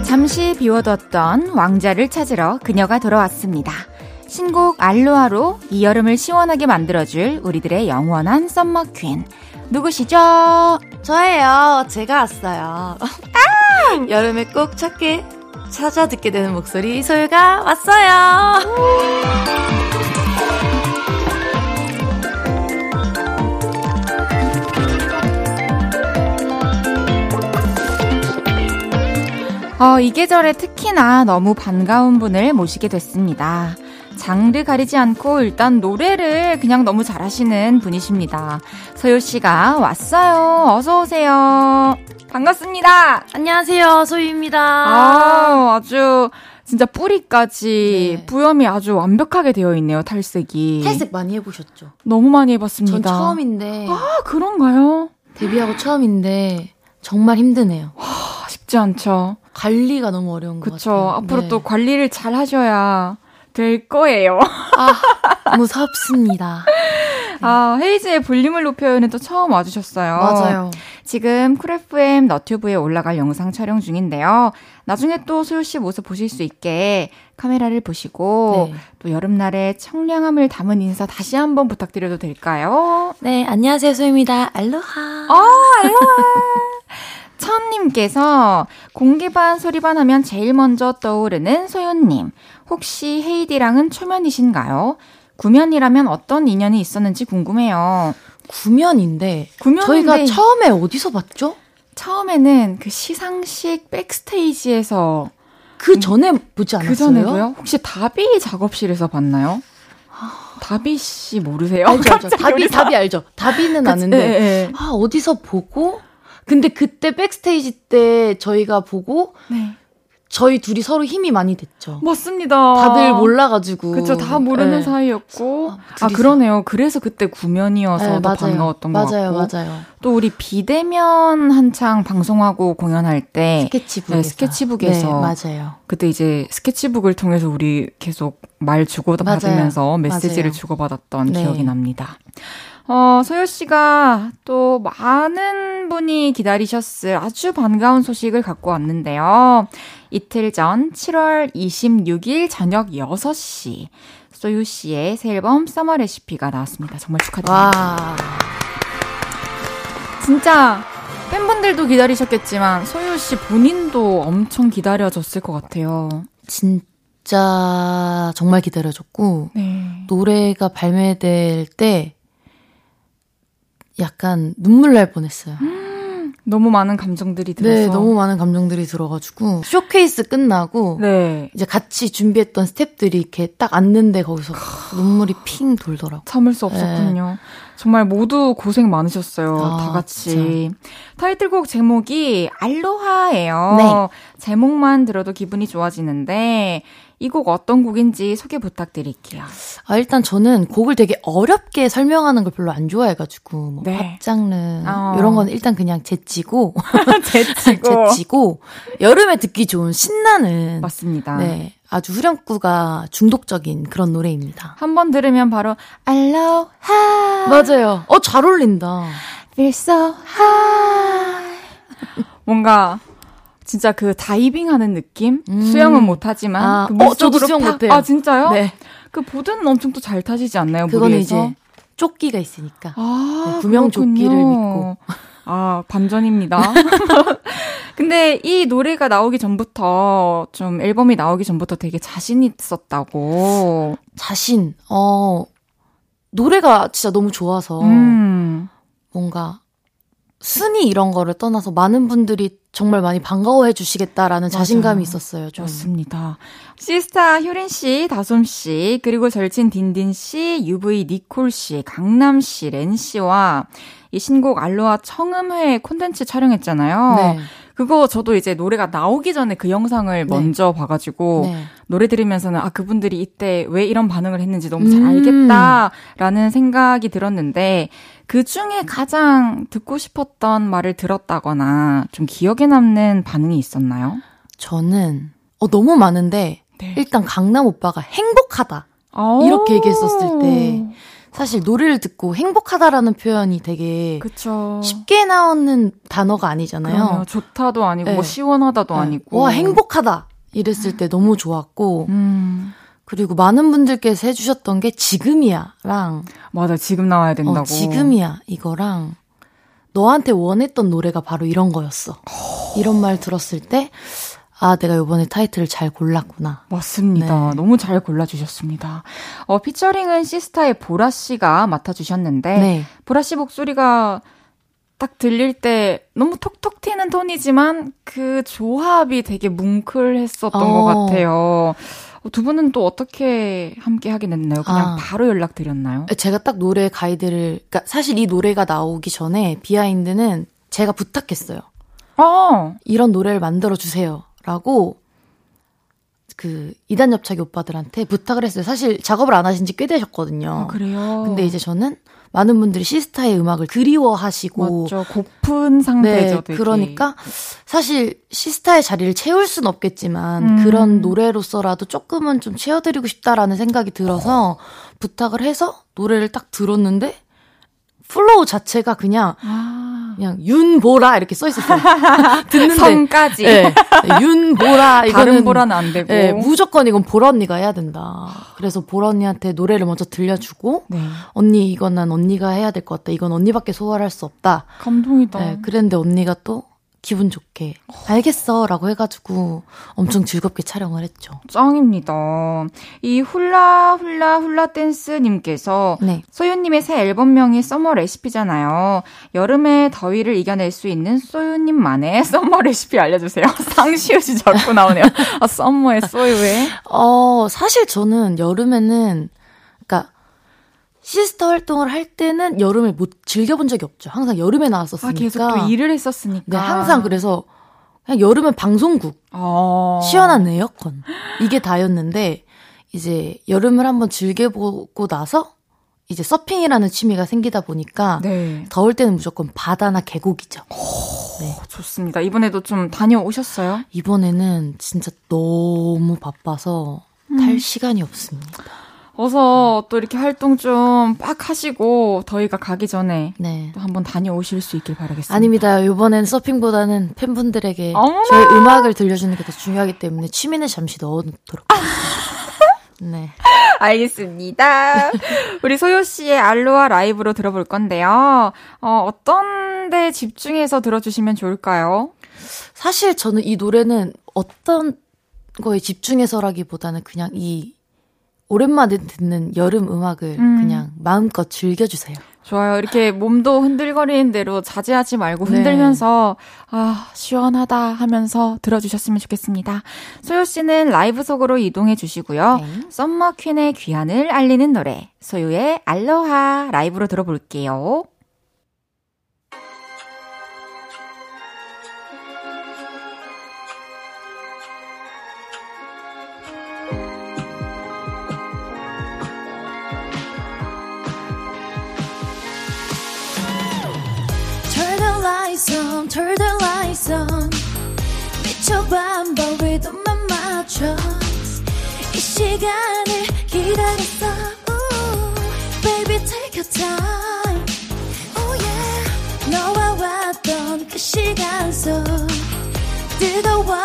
잠시 비워뒀던 왕자를 찾으러 그녀가 돌아왔습니다. 신곡 알로하로 이 여름을 시원하게 만들어줄 우리들의 영원한 썸머 퀸. 누구시죠? 저예요. 제가 왔어요. 아! 여름에 꼭 찾게 찾아 듣게 되는 목소리 이소유가 왔어요. 어, 이 계절에 특히나 너무 반가운 분을 모시게 됐습니다. 장르 가리지 않고 일단 노래를 그냥 너무 잘하시는 분이십니다. 소요 씨가 왔어요. 어서 오세요. 반갑습니다. 안녕하세요. 소유입니다. 아, 아주 진짜 뿌리까지 네. 부염이 아주 완벽하게 되어 있네요. 탈색이. 탈색 많이 해보셨죠? 너무 많이 해봤습니다. 전 처음인데. 아, 그런가요? 데뷔하고 처음인데 정말 힘드네요. 와, 쉽지 않죠. 관리가 너무 어려운 것 그쵸. 같아요. 앞으로 네. 또 관리를 잘 하셔야 될 거예요. <laughs> 아, 무섭습니다. 아, 헤이즈의 볼륨을 높여요는 또 처음 와주셨어요. 맞아요. 지금 쿨 FM 너튜브에 올라갈 영상 촬영 중인데요. 나중에 또 소유 씨 모습 보실 수 있게 카메라를 보시고 네. 또 여름날의 청량함을 담은 인사 다시 한번 부탁드려도 될까요? 네, 안녕하세요 소유입니다. 알로하. 어, 알로하. 천님께서 공기반 소리반 하면 제일 먼저 떠오르는 소연님. 혹시 헤이디랑은 초면이신가요? 구면이라면 어떤 인연이 있었는지 궁금해요. 구면인데, 구면인데 저희가 처음에 어디서 봤죠? 처음에는 그 시상식 백스테이지에서 그 전에 보지 않았어요? 그 전에도요? 혹시 다비 작업실에서 봤나요? 다비 씨 모르세요? 알죠, 알죠. 다비, 다비 알죠. 다비는 아는데, 네, 네. 아, 어디서 보고, 근데 그때 백스테이지 때 저희가 보고 네. 저희 둘이 서로 힘이 많이 됐죠. 맞습니다. 다들 몰라가지고. 그쵸, 다 모르는 네. 사이였고. 아, 아, 그러네요. 그래서 그때 구면이어서 네, 더 맞아요. 반가웠던 맞아요, 것 같고. 맞아요, 맞아요. 또 우리 비대면 한창 방송하고 공연할 때. 스케치북에서. 네, 스케치북에서. 네, 맞아요. 그때 이제 스케치북을 통해서 우리 계속 말 주고받으면서 메시지를 맞아요. 주고받았던 네. 기억이 납니다. 어, 소요 씨가 또 많은 분이 기다리셨을 아주 반가운 소식을 갖고 왔는데요. 이틀 전 7월 26일 저녁 6시 소유 씨의 새 앨범 서머 레시피가 나왔습니다. 정말 축하드립니다. 와. 진짜 팬분들도 기다리셨겠지만 소유 씨 본인도 엄청 기다려졌을 것 같아요. 진짜 정말 기다려졌고 네. 노래가 발매될 때 약간 눈물 날 뻔했어요. <gasps> 너무 많은 감정들이 들어서 네, 너무 많은 감정들이 들어가지고 쇼케이스 끝나고 네. 이제 같이 준비했던 스탭들이 이렇게 딱 앉는데 거기서 눈물이 핑 돌더라고. 참을 수 없었군요. 네. 정말 모두 고생 많으셨어요. 아, 다 같이. 진짜. 타이틀곡 제목이 알로하예요. 네. 제목만 들어도 기분이 좋아지는데 이 곡 어떤 곡인지 소개 부탁드릴게요. 아, 일단 저는 곡을 되게 어렵게 설명하는 걸 별로 안 좋아해가지고, 뭐, 네. 팝 장르, 어. 이런 건 일단 그냥 제치고, <laughs> 제치고, <laughs> 제치고, 여름에 듣기 좋은 신나는. 맞습니다. 네. 아주 후렴구가 중독적인 그런 노래입니다. 한 번 들으면 바로, 알로하. 맞아요. 어, 잘 어울린다. Feel so high. 뭔가, 진짜 그 다이빙 하는 느낌? 음. 수영은 못하지만. 아, 그 어, 저도 수영 못해요. 아, 진짜요? 네. 그 보드는 엄청 또 잘 타시지 않나요? 그거는 물에서? 이제 조끼가 있으니까. 아, 네, 구명 조끼를 믿고. 아, 반전입니다. <laughs> 근데 이 노래가 나오기 전부터 좀 앨범이 나오기 전부터 되게 자신 있었다고. 자신. 어. 노래가 진짜 너무 좋아서 음. 뭔가 순위 이런 거를 떠나서 많은 분들이 정말 많이 반가워해 주시겠다라는 맞아요. 자신감이 있었어요. 좀. 좋습니다. 시스타 효린 씨, 다솜 씨, 그리고 절친 딘딘 씨, UV 니콜 씨, 강남 씨, 렌 씨와 이 신곡 알로아 청음회 콘텐츠 촬영했잖아요. 네. 그거 저도 이제 노래가 나오기 전에 그 영상을 네. 먼저 봐가지고 네. 노래 들으면서는 아 그분들이 이때 왜 이런 반응을 했는지 너무 잘 음. 알겠다라는 생각이 들었는데 그 중에 가장 듣고 싶었던 말을 들었다거나 좀 기억에 남는 반응이 있었나요? 저는 어 너무 많은데 네. 일단 강남 오빠가 행복하다 이렇게 얘기했었을 때 사실 노래를 듣고 행복하다라는 표현이 되게 그쵸. 쉽게 나오는 단어가 아니잖아요. 그럼요. 좋다도 아니고 네. 뭐 시원하다도 네. 아니고 와 행복하다 이랬을 때 너무 좋았고 음. 그리고 많은 분들께서 해주셨던 게 지금이야랑 맞아 지금 나와야 된다고 어, 지금이야 이거랑 너한테 원했던 노래가 바로 이런 거였어 이런 말 들었을 때 아, 내가 요번에 타이틀을 잘 골랐구나. 맞습니다. 네. 너무 잘 골라주셨습니다. 어, 피처링은 시스타의 보라 씨가 맡아주셨는데, 네. 보라 씨 목소리가 딱 들릴 때 너무 톡톡 튀는 톤이지만 그 조합이 되게 뭉클했었던 어. 것 같아요. 어, 두 분은 또 어떻게 함께 하게 됐나요? 그냥 아. 바로 연락 드렸나요? 제가 딱 노래 가이드를, 그러니까 사실 이 노래가 나오기 전에 비하인드는 제가 부탁했어요. 어. 이런 노래를 만들어 주세요. 라고 그 이단 옆차기 오빠들한테 부탁을 했어요. 사실 작업을 안 하신 지 꽤 되셨거든요. 아, 그래요? 근데 이제 저는 많은 분들이 시스타의 음악을 그리워하시고 맞죠. 고픈 상태죠. 네, 그러니까 사실 시스타의 자리를 채울 순 없겠지만 음. 그런 노래로서라도 조금은 좀 채워드리고 싶다라는 생각이 들어서 어. 부탁을 해서 노래를 딱 들었는데 flow 자체가 그냥 아. 그냥 윤보라 이렇게 써 있었어요. <laughs> 듣는데 성까지. 네, 윤보라 이거는 다른 보라는 안 되고. 네, 무조건 이건 보라 언니가 해야 된다. 그래서 보라 언니한테 노래를 먼저 들려주고 네. 언니 이건 난 언니가 해야 될 것 같다. 이건 언니밖에 소화할 수 없다. 감동이다. 네, 그랬는데 언니가 또 기분 좋게 알겠어 라고 해가지고 엄청 즐겁게 촬영을 했죠. 짱입니다. 이 훌라 훌라 훌라 댄스님께서 네. 소유님의 새 앨범명이 Summer Recipe잖아요. 여름의 더위를 이겨낼 수 있는 소유님만의 <laughs> Summer Recipe 알려주세요. <laughs> 쌍시옷이 자꾸 나오네요. 아, Summer의 소유에. 어, 사실 저는 여름에는 씨스타 활동을 할 때는 여름에 못 즐겨본 적이 없죠. 항상 여름에 나왔었으니까. 아, 계속 또 일을 했었으니까. 네, 항상 그래서 그냥 여름은 방송국, 어. 시원한 에어컨 이게 다였는데 이제 여름을 한번 즐겨보고 나서 이제 서핑이라는 취미가 생기다 보니까 네. 더울 때는 무조건 바다나 계곡이죠. 네. 좋습니다. 이번에도 좀 다녀오셨어요? 이번에는 진짜 너무 바빠서 음. 탈 시간이 없습니다. 어서 또 이렇게 활동 좀 빡 하시고 더위가 가기 전에 네. 또 한번 다녀오실 수 있길 바라겠습니다. 아닙니다. 이번엔 서핑보다는 팬분들에게 어머나! 저희 음악을 들려주는 게 더 중요하기 때문에 취미는 잠시 넣어놓도록. 네. <laughs> 알겠습니다. 우리 소요 씨의 알로하 라이브로 들어볼 건데요. 어, 어떤 데 집중해서 들어주시면 좋을까요? 사실 저는 이 노래는 어떤 거에 집중해서라기보다는 그냥 이 오랜만에 듣는 여름 음악을 음. 그냥 마음껏 즐겨주세요. 좋아요. 이렇게 몸도 흔들거리는 대로 자제하지 말고 네. 흔들면서 네. 아 시원하다 하면서 들어주셨으면 좋겠습니다. 소요 씨는 라이브 속으로 이동해 주시고요. 네. 썸머 퀸의 귀환을 알리는 노래 소요의 알로하 라이브로 들어볼게요. 맞춰. 이 시간을 기다렸어. Ooh, baby, take your time. Oh yeah. 너와 왔던 그 시간 속. 뜨거웠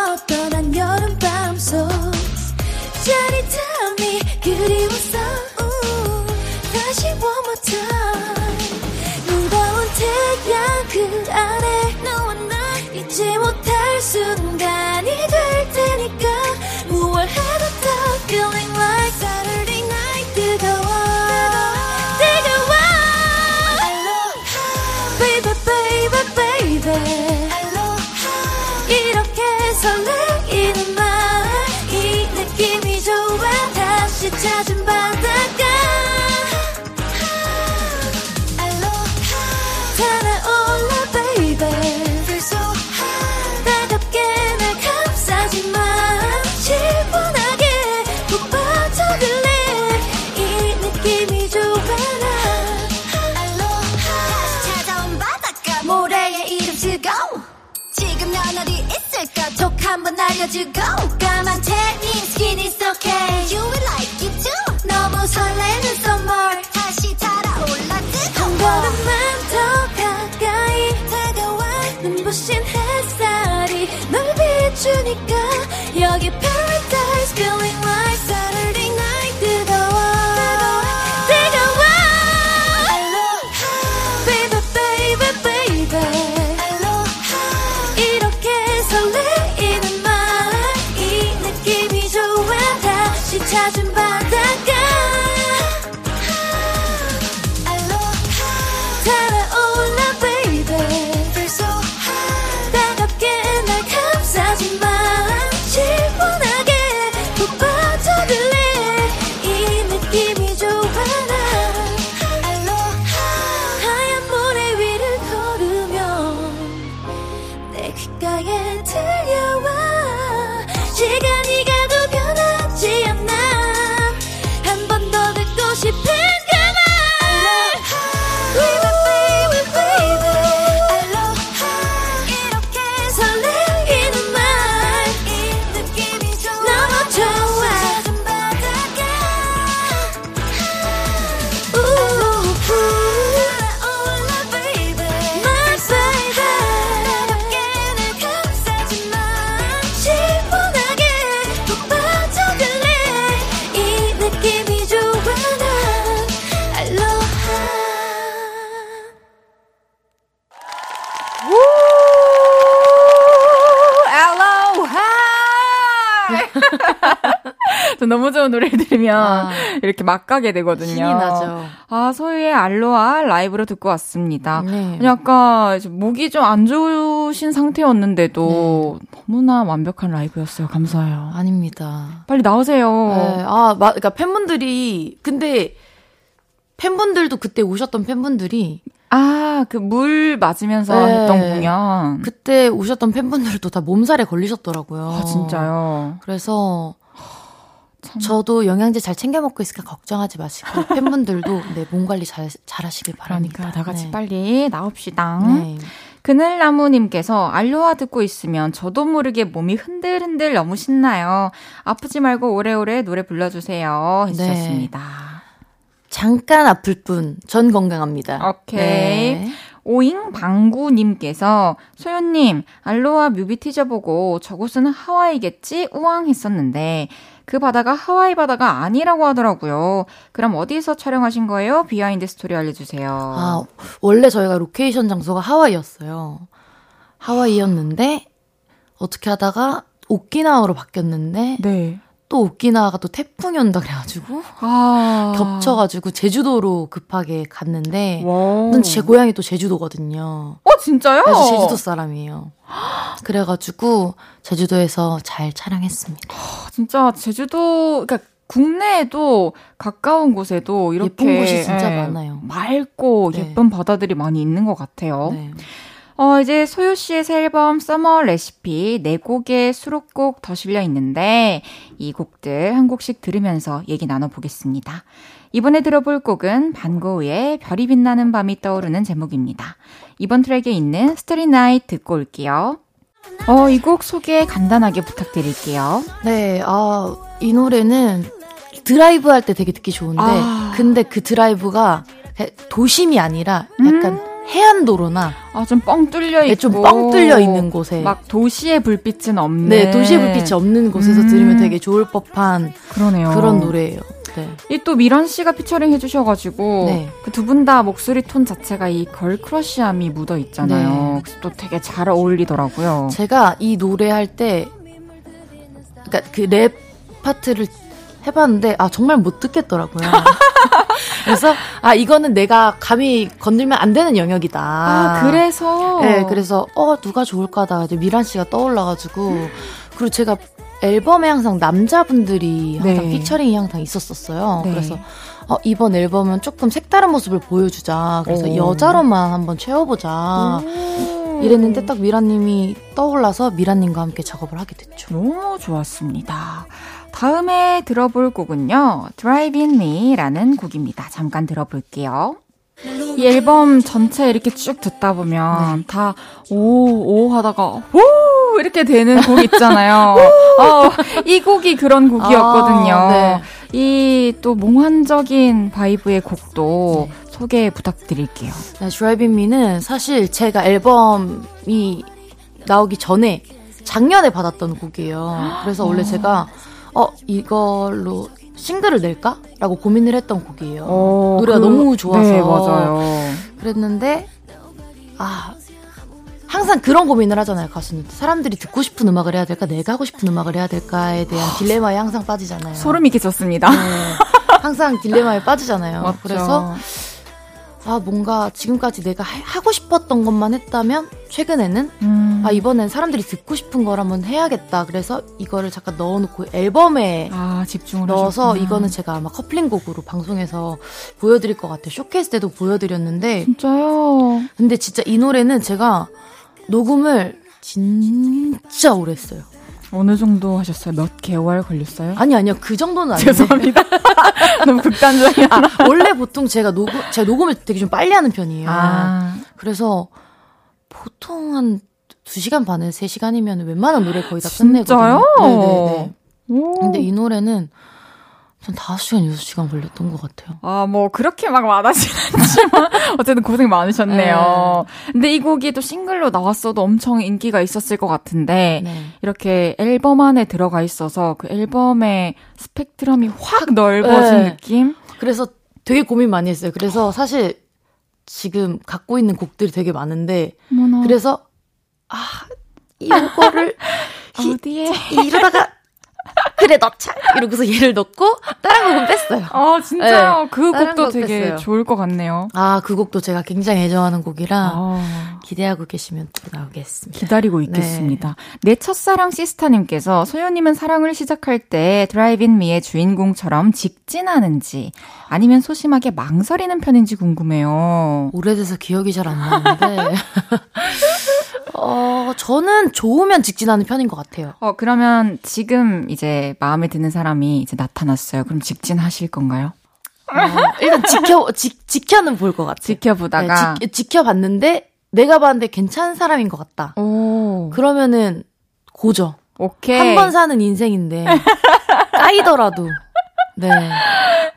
이렇게 막 가게 되거든요. 신이 나죠. 아, 소유의 알로아 라이브로 듣고 왔습니다. 네. 약간 목이 좀 안 좋으신 상태였는데도 네. 너무나 완벽한 라이브였어요. 감사해요. 아닙니다. 빨리 나오세요. 네. 아, 마, 그러니까 팬분들이 근데 팬분들도 그때 오셨던 팬분들이 아, 그 물 맞으면서 네. 했던 공연. 그때 오셨던 팬분들도 다 몸살에 걸리셨더라고요. 아, 진짜요? 그래서 참. 저도 영양제 잘 챙겨 먹고 있으니까 걱정하지 마시고 <laughs> 팬분들도 네, 몸 관리 잘, 잘 하시길 바랍니다. 그러니까 다 같이 네. 빨리 나옵시다. 네. 그늘나무님께서 알로하 듣고 있으면 저도 모르게 몸이 흔들흔들 너무 신나요. 아프지 말고 오래오래 노래 불러주세요. 해주셨습니다. 네. 잠깐 아플 뿐, 전 건강합니다. 오케이. 네. 오잉 방구님께서 소연님 알로하 뮤비 티저 보고 저곳은 하와이겠지 우왕 했었는데 그 바다가 하와이 바다가 아니라고 하더라고요. 그럼 어디서 촬영하신 거예요? behind story 알려주세요. 아 원래 저희가 로케이션 장소가 하와이였어요. 하와이였는데 어떻게 하다가 오키나와로 바뀌었는데 네. 또 오키나와가 또 태풍이 온다 그래가지고 아. 겹쳐가지고 제주도로 급하게 갔는데 제 고향이 또 제주도거든요. 어 진짜요? 그래서 제주도 사람이에요. 그래가지고 제주도에서 잘 촬영했습니다. 아, 진짜 제주도 그러니까 국내에도 가까운 곳에도 이렇게 예쁜 곳이 진짜 예, 많아요. 맑고 네. 예쁜 바다들이 많이 있는 것 같아요. 네. 어, 이제 소유 씨의 새 앨범 서머 레시피 네 곡의 수록곡 더 실려 있는데 이 곡들 한 곡씩 들으면서 얘기 나눠보겠습니다. 이번에 들어볼 곡은 반고우의 별이 빛나는 밤이 떠오르는 제목입니다. 이번 트랙에 있는 Starry Night 듣고 올게요. 어, 이 곡 소개 간단하게 부탁드릴게요. 네, 아, 이 노래는 드라이브 할 때 되게 듣기 좋은데, 아. 근데 그 드라이브가 도심이 아니라 약간 음. 해안도로나 아, 좀 뻥 뚫려 있고 네, 좀뻥 뚫려 있는 곳에 막 도시의 불빛은 없는 네, 도시의 불빛이 없는 곳에서 음. 들으면 되게 좋을 법한 그러네요. 그런 노래예요. 네. 이또 미란이 씨가 피처링 해주셔가지고 네. 그두 분 다 목소리 톤 자체가 이 girl crush함이 묻어 있잖아요. 네. 그래서 또 되게 잘 어울리더라고요. 제가 이 노래 할 때, 그러니까 그 랩 파트를 해봤는데 아 정말 못 듣겠더라고요. <laughs> 그래서 아 이거는 내가 감히 건들면 안 되는 영역이다. 아 그래서 네 그래서 어 누가 좋을까다 이제 미란 씨가 떠올라가지고 그리고 제가 앨범에 항상 남자분들이 항상 네. 피처링이 항상 있었었어요. 네. 그래서 어, 이번 앨범은 조금 색다른 모습을 보여주자. 그래서 오. 여자로만 한번 채워보자. 오. 이랬는데 딱 미라님이 떠올라서 미라님과 함께 작업을 하게 됐죠. 너무 좋았습니다. 다음에 들어볼 곡은요. Drive In Me라는 곡입니다. 잠깐 들어볼게요. 이 앨범 전체 이렇게 쭉 듣다 보면 네. 다, 오, 오 하다가, 오! 이렇게 되는 곡 있잖아요. <laughs> 어, 이 곡이 그런 곡이었거든요. 아, 네. 이또 몽환적인 바이브의 곡도 네. 소개 부탁드릴게요. 네, In Me는 사실 제가 앨범이 나오기 전에 작년에 받았던 곡이에요. 그래서 <gasps> 원래 제가 어, 이걸로 싱글을 낼까? 라고 고민을 했던 곡이에요. 어, 노래가 그, 너무 좋아서. 네, 맞아요. 그랬는데, 아, 항상 그런 고민을 하잖아요, 가수는. 사람들이 듣고 싶은 음악을 해야 될까? 내가 하고 싶은 음악을 해야 될까에 대한 딜레마에 항상 빠지잖아요. 소름이 끼쳤습니다. 네, 항상 딜레마에 빠지잖아요. <laughs> 그래서 아, 뭔가 지금까지 내가 하 고 싶었던 것만 했다면 최근에는 음. 아, 이번엔 사람들이 듣고 싶은 걸 한번 해야겠다. 그래서 이거를 잠깐 넣어 놓고 앨범에 아, 집중을 넣어서 하셨구나. 이거는 제가 아마 커플링 곡으로 방송에서 보여 드릴 것 같아요. 쇼케이스 때도 보여 드렸는데 진짜요? 근데 진짜 이 노래는 제가 녹음을 진짜 오래 했어요. 어느 정도 하셨어요? 몇 개월 걸렸어요? 아니 아니요 그 정도는 아니에요. 죄송합니다. <laughs> 너무 극단적이야. 아, 원래 보통 제가 녹음 제가 녹음을 되게 좀 빨리 하는 편이에요. 아. 그래서 보통 한 2시간 반에 3시간이면 웬만한 노래 거의 다 끝내거든요. 진짜요? 네네네. 오. 근데 이 노래는 전 5시간, 6시간 걸렸던 것 같아요. 아, 뭐, 그렇게 막 많아진 <laughs> 않지만, 어쨌든 고생 많으셨네요. 네. 근데 이 곡이 또 싱글로 나왔어도 엄청 인기가 있었을 것 같은데, 네. 이렇게 앨범 안에 들어가 있어서 그 앨범의 스펙트럼이 확 넓어진 네. 느낌? 그래서 되게 고민 많이 했어요. 그래서 사실 지금 갖고 있는 곡들이 되게 많은데, 어머나. 그래서, 아, 이거를, <laughs> 어디에? 이, 이러다가, 그 그래 넣자 이러고서 얘를 넣고 다른 곡은 뺐어요. 아 진짜요? 네, 그 곡도 되게 뺐어요. 좋을 것 같네요. 아그 곡도 제가 굉장히 애정하는 곡이라 아. 기대하고 계시면 또 나오겠습니다. 기다리고 네. 있겠습니다. 네. 내 첫사랑 시스타님께서 소연님은 사랑을 시작할 때 드라이브인 미의 주인공처럼 직진하는지 아니면 소심하게 망설이는 편인지 궁금해요. 오래돼서 기억이 잘 안 나는데 <laughs> 어, 저는 좋으면 직진하는 편인 것 같아요. 어, 그러면 지금 이제 마음에 드는 사람이 이제 나타났어요. 그럼 직진하실 건가요? 어, 일단 지켜, 지, 지켜는 볼 것 같아요. 지켜보다가. 네, 지, 지켜봤는데, 내가 봤는데 괜찮은 사람인 것 같다. 오. 그러면은, 고죠. 오케이. 한 번 사는 인생인데, 까이더라도, 네.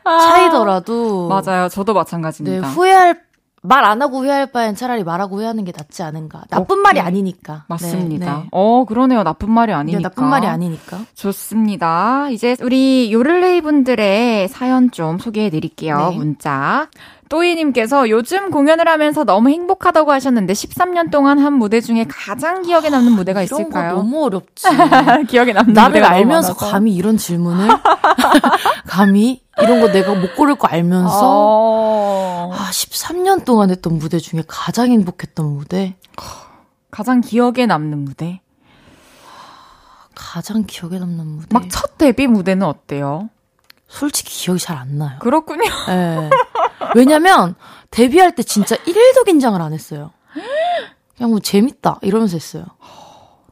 아, 차이더라도. 맞아요. 저도 마찬가지입니다. 네, 후회할 말 안 하고 후회할 바엔 차라리 말하고 후회하는 게 낫지 않은가. 나쁜 오케이. 말이 아니니까. 맞습니다. 네, 네. 어, 그러네요. 나쁜 말이 아니니까. 네, 나쁜 말이 아니니까. 좋습니다. 이제 우리 요를레이 분들의 사연 좀 소개해 드릴게요. 네. 문자. 또이님께서 요즘 공연을 하면서 너무 행복하다고 하셨는데 13년 동안 한 무대 중에 가장 기억에 남는 무대가 아, 있을까요? 너무 어렵지. <laughs> 기억에 남는 나를 알면서 감히 이런 질문을 <laughs> 감히 이런 거 내가 못 고를 거 알면서 어... 아 13년 동안 했던 무대 중에 가장 행복했던 무대 가장 기억에 남는 무대 가장 기억에 남는 무대 막 첫 데뷔 무대는 어때요? 솔직히 기억이 잘 안 나요. 그렇군요. 네. <laughs> 왜냐면 데뷔할 때 진짜 1도 긴장을 안 했어요. 그냥 뭐 재밌다 이러면서 했어요.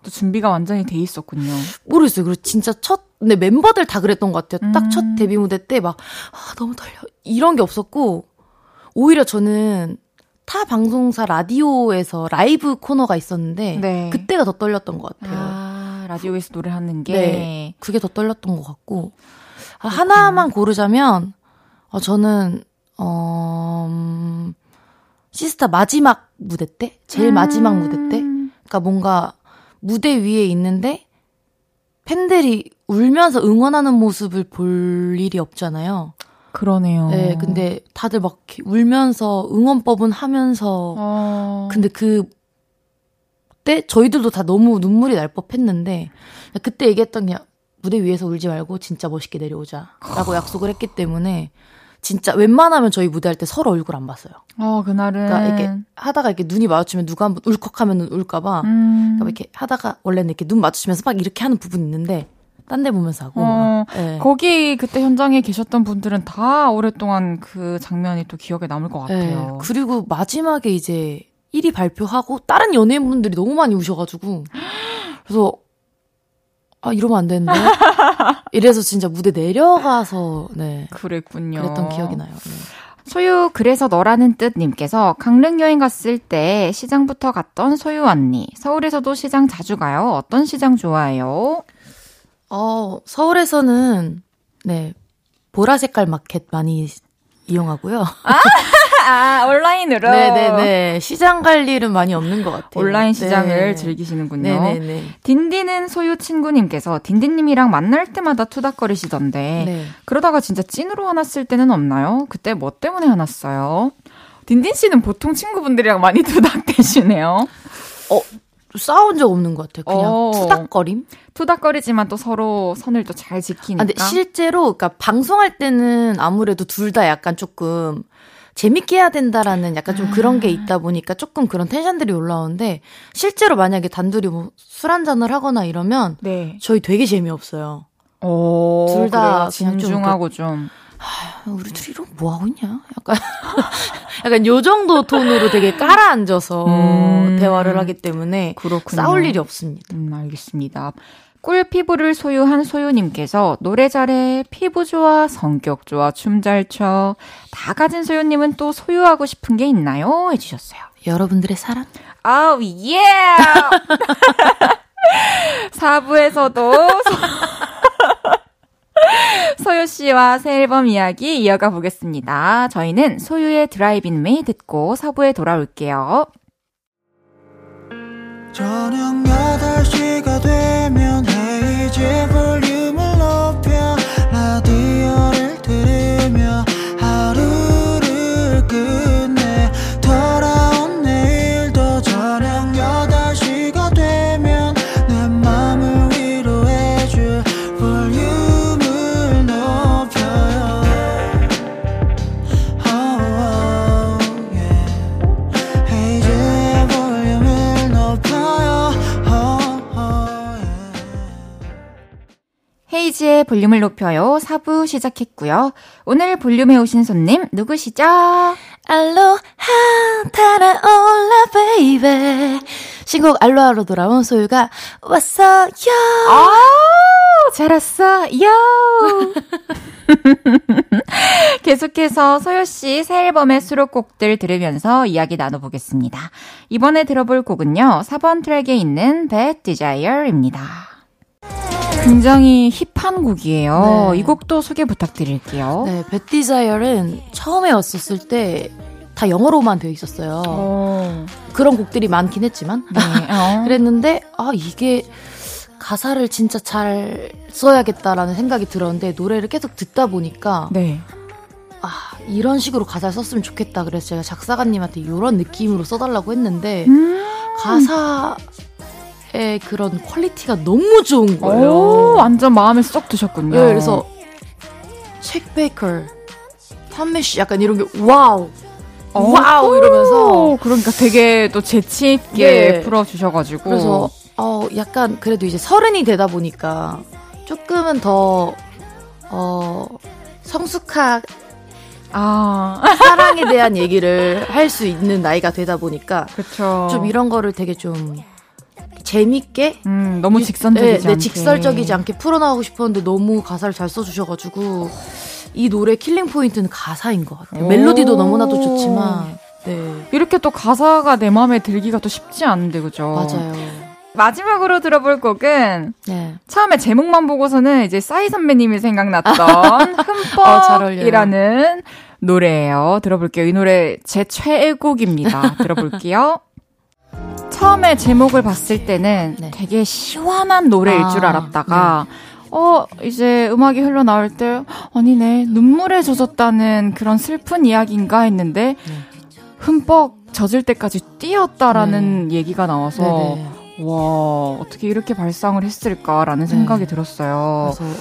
또 준비가 완전히 돼 있었군요. 모르겠어요. 그리고 진짜 첫, 근데 멤버들 다 그랬던 것 같아요. 음. 딱첫 데뷔 무대 때 막, 아, 너무 떨려. 이런 게 없었고, 오히려 저는 타 방송사 라디오에서 라이브 코너가 있었는데, 네. 그때가 더 떨렸던 것 같아요. 아, 라디오에서 노래하는 게? 네. 그게 더 떨렸던 것 같고, 아, 하나만 고르자면, 어, 저는, 어, 음, 시스타 마지막 무대 때? 제일 음. 마지막 무대 때? 그러니까 뭔가 무대 위에 있는데 팬들이 울면서 응원하는 모습을 볼 일이 없잖아요. 그러네요. 네, 근데 다들 막 울면서 응원법은 하면서 어... 근데 그 때 저희들도 다 너무 눈물이 날 법했는데 그때 얘기했던 게 무대 위에서 울지 말고 진짜 멋있게 내려오자라고 <laughs> 약속을 했기 때문에 진짜 웬만하면 저희 무대할 때 서로 얼굴 안 봤어요. 어, 그날은. 그러니까 이렇게 하다가 이렇게 눈이 마주치면 누가 한번 울컥하면 울까봐. 음. 그러니까 이렇게 하다가 원래는 이렇게 눈 마주치면서 막 이렇게 하는 부분이 있는데 딴데 보면서 하고. 어, 네. 거기 그때 현장에 계셨던 분들은 다 오랫동안 그 장면이 또 기억에 남을 것 같아요. 네. 그리고 마지막에 이제 1위 발표하고 다른 연예인분들이 너무 많이 우셔가지고. <gasps> 그래서 아 이러면 안 되는데 <laughs> 이래서 진짜 무대 내려가서 네 그랬군요. 그랬던 기억이 나요. 네. 소유 그래서 너라는 뜻님께서 강릉 여행 갔을 때 시장부터 갔던 소유 언니 서울에서도 시장 자주 가요. 어떤 시장 좋아해요? 어 서울에서는 네 보라 색깔 마켓 많이 이용하고요. 아, 아 온라인으로. 네네네. 시장 갈 일은 많이 없는 것 같아요. 온라인 시장을 네. 즐기시는군요. 네네네. 딘딘은 소유 친구님께서 딘딘님이랑 만날 때마다 투닥거리시던데 네. 그러다가 진짜 찐으로 화났을 때는 없나요? 그때 뭐 때문에 화났어요? 딘딘 씨는 보통 친구분들이랑 많이 <laughs> 투닥대시네요. 어, 싸운 적 없는 것 같아요. 그냥 어, 투닥거림? 투닥거리지만 또 서로 선을 또 잘 지키니까. 아, 근데 실제로, 그러니까 방송할 때는 아무래도 둘 다 약간 조금 재밌게 해야 된다라는 약간 좀 그런 게 아. 있다 보니까 조금 그런 텐션들이 올라오는데 실제로 만약에 단둘이 뭐 술 한잔을 하거나 이러면 네. 저희 되게 재미없어요. 둘 다 진중하고 좀, 좀. 하, 우리 둘이 이런 뭐 하고 있냐? 약간 <laughs> 약간 요 정도 톤으로 되게 깔아 앉아서 음, 대화를 하기 때문에 그렇군요. 싸울 일이 없습니다. 음, 알겠습니다. 꿀 피부를 소유한 소유님께서 노래 잘해, 피부 좋아, 성격 좋아, 춤 잘 춰. 다 가진 소유님은 또 소유하고 싶은 게 있나요? 해주셨어요. 여러분들의 사랑? 아우, 예! 4부에서도 <laughs> <laughs> 소유 씨와 새 앨범 이야기 이어가 보겠습니다. 저희는 소유의 Driving Me 듣고 4부에 돌아올게요. 저녁 8시가 되면 헤이즈 볼륨 볼륨을 높여요. 4부 시작했고요. 오늘 볼륨에 오신 손님 누구시죠? 알로하 달아올라 baby 신곡 Aloha로 돌아온 소유가 왔어요. 아, 잘 왔어요. <laughs> 계속해서 소유씨 새 앨범의 수록곡들 들으면서 이야기 나눠보겠습니다. 이번에 들어볼 곡은요. 4번 트랙에 있는 Bad Desire입니다. 굉장히 hip한 곡이에요. 네. 이 곡도 소개 부탁드릴게요. 네, Bad Desire은 처음에 왔었을 때 다 영어로만 되어 있었어요. 오. 어. 그런 곡들이 많긴 했지만. 네. 어. <laughs> 그랬는데, 아, 이게 가사를 진짜 잘 써야겠다라는 생각이 들었는데, 노래를 계속 듣다 보니까. 네. 아, 이런 식으로 가사를 썼으면 좋겠다. 그래서 제가 작사가님한테 이런 느낌으로 써달라고 했는데, 음~ 가사 의 그런 quality가 너무 좋은 거예요. 오, 완전 마음에 쏙 드셨군요. 네, 그래서 책 베이커, 판매씨 약간 이런 게 wow. 오, wow 이러면서 그러니까 되게 또 재치 있게 네. 풀어 주셔 가지고 그래서 어 약간 그래도 이제 서른이 되다 보니까 조금은 더 어 성숙한 아. 사랑에 대한 얘기를 할 수 있는 나이가 되다 보니까 그쵸. 좀 이런 거를 되게 좀 재밌게 음, 너무 직선적이지 네, 네, 직설적이지 않게 풀어나가고 싶었는데 너무 가사를 잘 써주셔가지고 이 노래 killing point는 가사인 것 같아요. 멜로디도 너무나도 좋지만 네. 이렇게 또 가사가 내 마음에 들기가 또 쉽지 않은데 그죠? 맞아요. 마지막으로 들어볼 곡은 네. 처음에 제목만 보고서는 이제 싸이 선배님이 생각났던 <laughs> 흠뻑이라는 어, 노래예요. 들어볼게요. 이 노래 제 최애곡입니다. 들어볼게요. <laughs> 처음에 제목을 봤을 때는 네. 되게 시원한 노래일 아, 줄 알았다가 네. 어 이제 음악이 흘러나올 때 아니네 눈물에 젖었다는 그런 슬픈 이야기인가 했는데 네. 흠뻑 젖을 때까지 뛰었다라는 네. 얘기가 나와서 네네. 네. 와 어떻게 이렇게 발상을 했을까라는 생각이 네. 들었어요. 그래서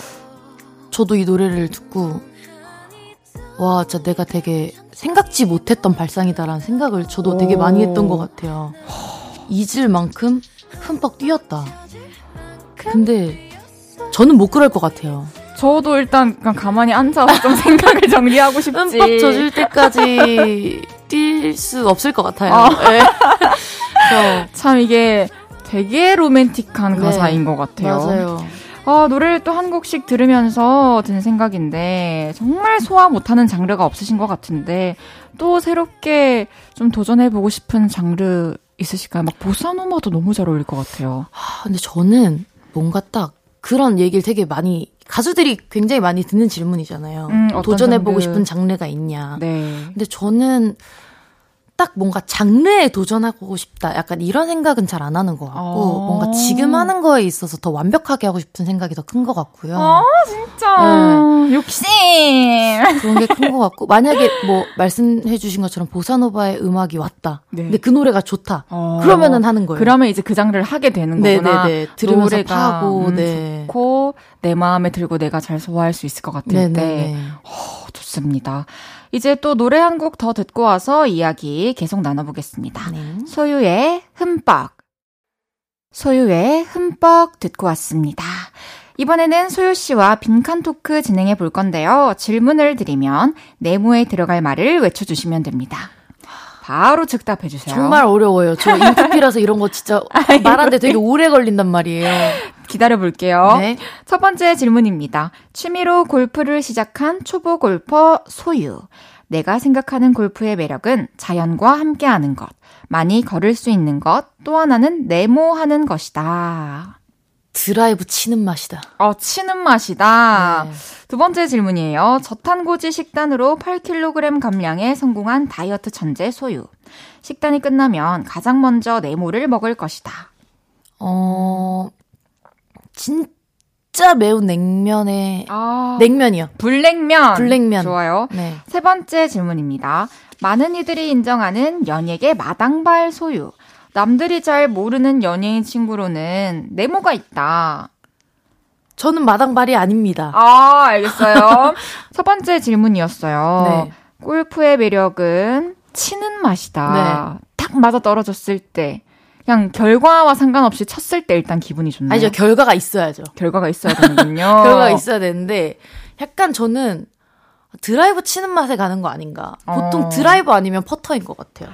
저도 이 노래를 듣고 와 진짜 내가 되게 생각지 못했던 발상이다라는 생각을 저도 되게 많이 했던 것 같아요. 잊을 만큼 흠뻑 뛰었다. 근데 저는 못 그럴 것 같아요. 저도 일단 그냥 가만히 앉아서 좀 <laughs> 생각을 정리하고 싶지. 흠뻑 젖을 때까지 뛸 수 없을 것 같아요. 아. 네. <laughs> 참 이게 되게 로맨틱한 네. 가사인 것 같아요. 맞아요. 아, 노래를 또 한 곡씩 들으면서 든 생각인데, 정말 소화 못하는 장르가 없으신 것 같은데, 또 새롭게 좀 도전해보고 싶은 장르 있으실까요? 막 보사노마도 너무 잘 어울릴 것 같아요. 아, 근데 저는 뭔가 딱 그런 얘기를 되게 많이 가수들이 굉장히 많이 듣는 질문이잖아요. 음, 도전해보고 장르. 싶은 장르가 있냐. 네. 근데 저는 딱 뭔가 장르에 도전하고 싶다. 약간 이런 생각은 잘 안 하는 것 같고, 어. 뭔가 지금 하는 거에 있어서 더 완벽하게 하고 싶은 생각이 더 큰 것 같고요. 아, 진짜. 네. 욕심! 그런 게 큰 것 같고, 만약에 뭐, 말씀해주신 것처럼 보사노바의 음악이 왔다. 네. 근데 그 노래가 좋다. 어. 그러면은 하는 거예요. 그러면 이제 그 장르를 하게 되는 거구나. 네네네. 들으면서 노래가 파고, 음, 네. 좋고, 내 마음에 들고 내가 잘 소화할 수 있을 것 같을 네네네. 때. 어, 좋습니다. 이제 또 노래 한 곡 더 듣고 와서 이야기 계속 나눠보겠습니다. 네. 소유의 흠뻑. 소유의 흠뻑 듣고 왔습니다. 이번에는 소유 씨와 빈칸 토크 진행해 볼 건데요. 질문을 드리면 네모에 들어갈 말을 외쳐주시면 됩니다. 바로 즉답해 주세요. 정말 어려워요. 저 인프피라서 이런 거 진짜 <laughs> 말하는데 되게 오래 걸린단 말이에요. 기다려 볼게요. 네. 첫 번째 질문입니다. 취미로 골프를 시작한 초보 골퍼 소유. 내가 생각하는 골프의 매력은 자연과 함께하는 것, 많이 걸을 수 있는 것, 또 하나는 네모하는 것이다. 드라이브 치는 맛이다. 어, 치는 맛이다. 네. 두 번째 질문이에요. 저탄고지 식단으로 8kg 감량에 성공한 다이어트 천재 소유. 식단이 끝나면 가장 먼저 네모를 먹을 것이다. 어, 진짜 매운 냉면에 아, 냉면이요. 불냉면. 불냉면. 좋아요. 네. 세 번째 질문입니다. 많은 이들이 인정하는 연예계 마당발 소유. 남들이 잘 모르는 연예인 친구로는 네모가 있다. 저는 마당발이 아닙니다. 아, 알겠어요. <laughs> 첫 번째 질문이었어요. 네. 골프의 매력은 치는 맛이다. 네. 딱 맞아 떨어졌을 때. 그냥 결과와 상관없이 쳤을 때 일단 기분이 좋나요? 아니죠. 결과가 있어야죠. 결과가 있어야 <laughs> 되는군요. 결과가 있어야 되는데 약간 저는 드라이브 치는 맛에 가는 거 아닌가. 보통 어. 드라이버 아니면 퍼터인 것 같아요.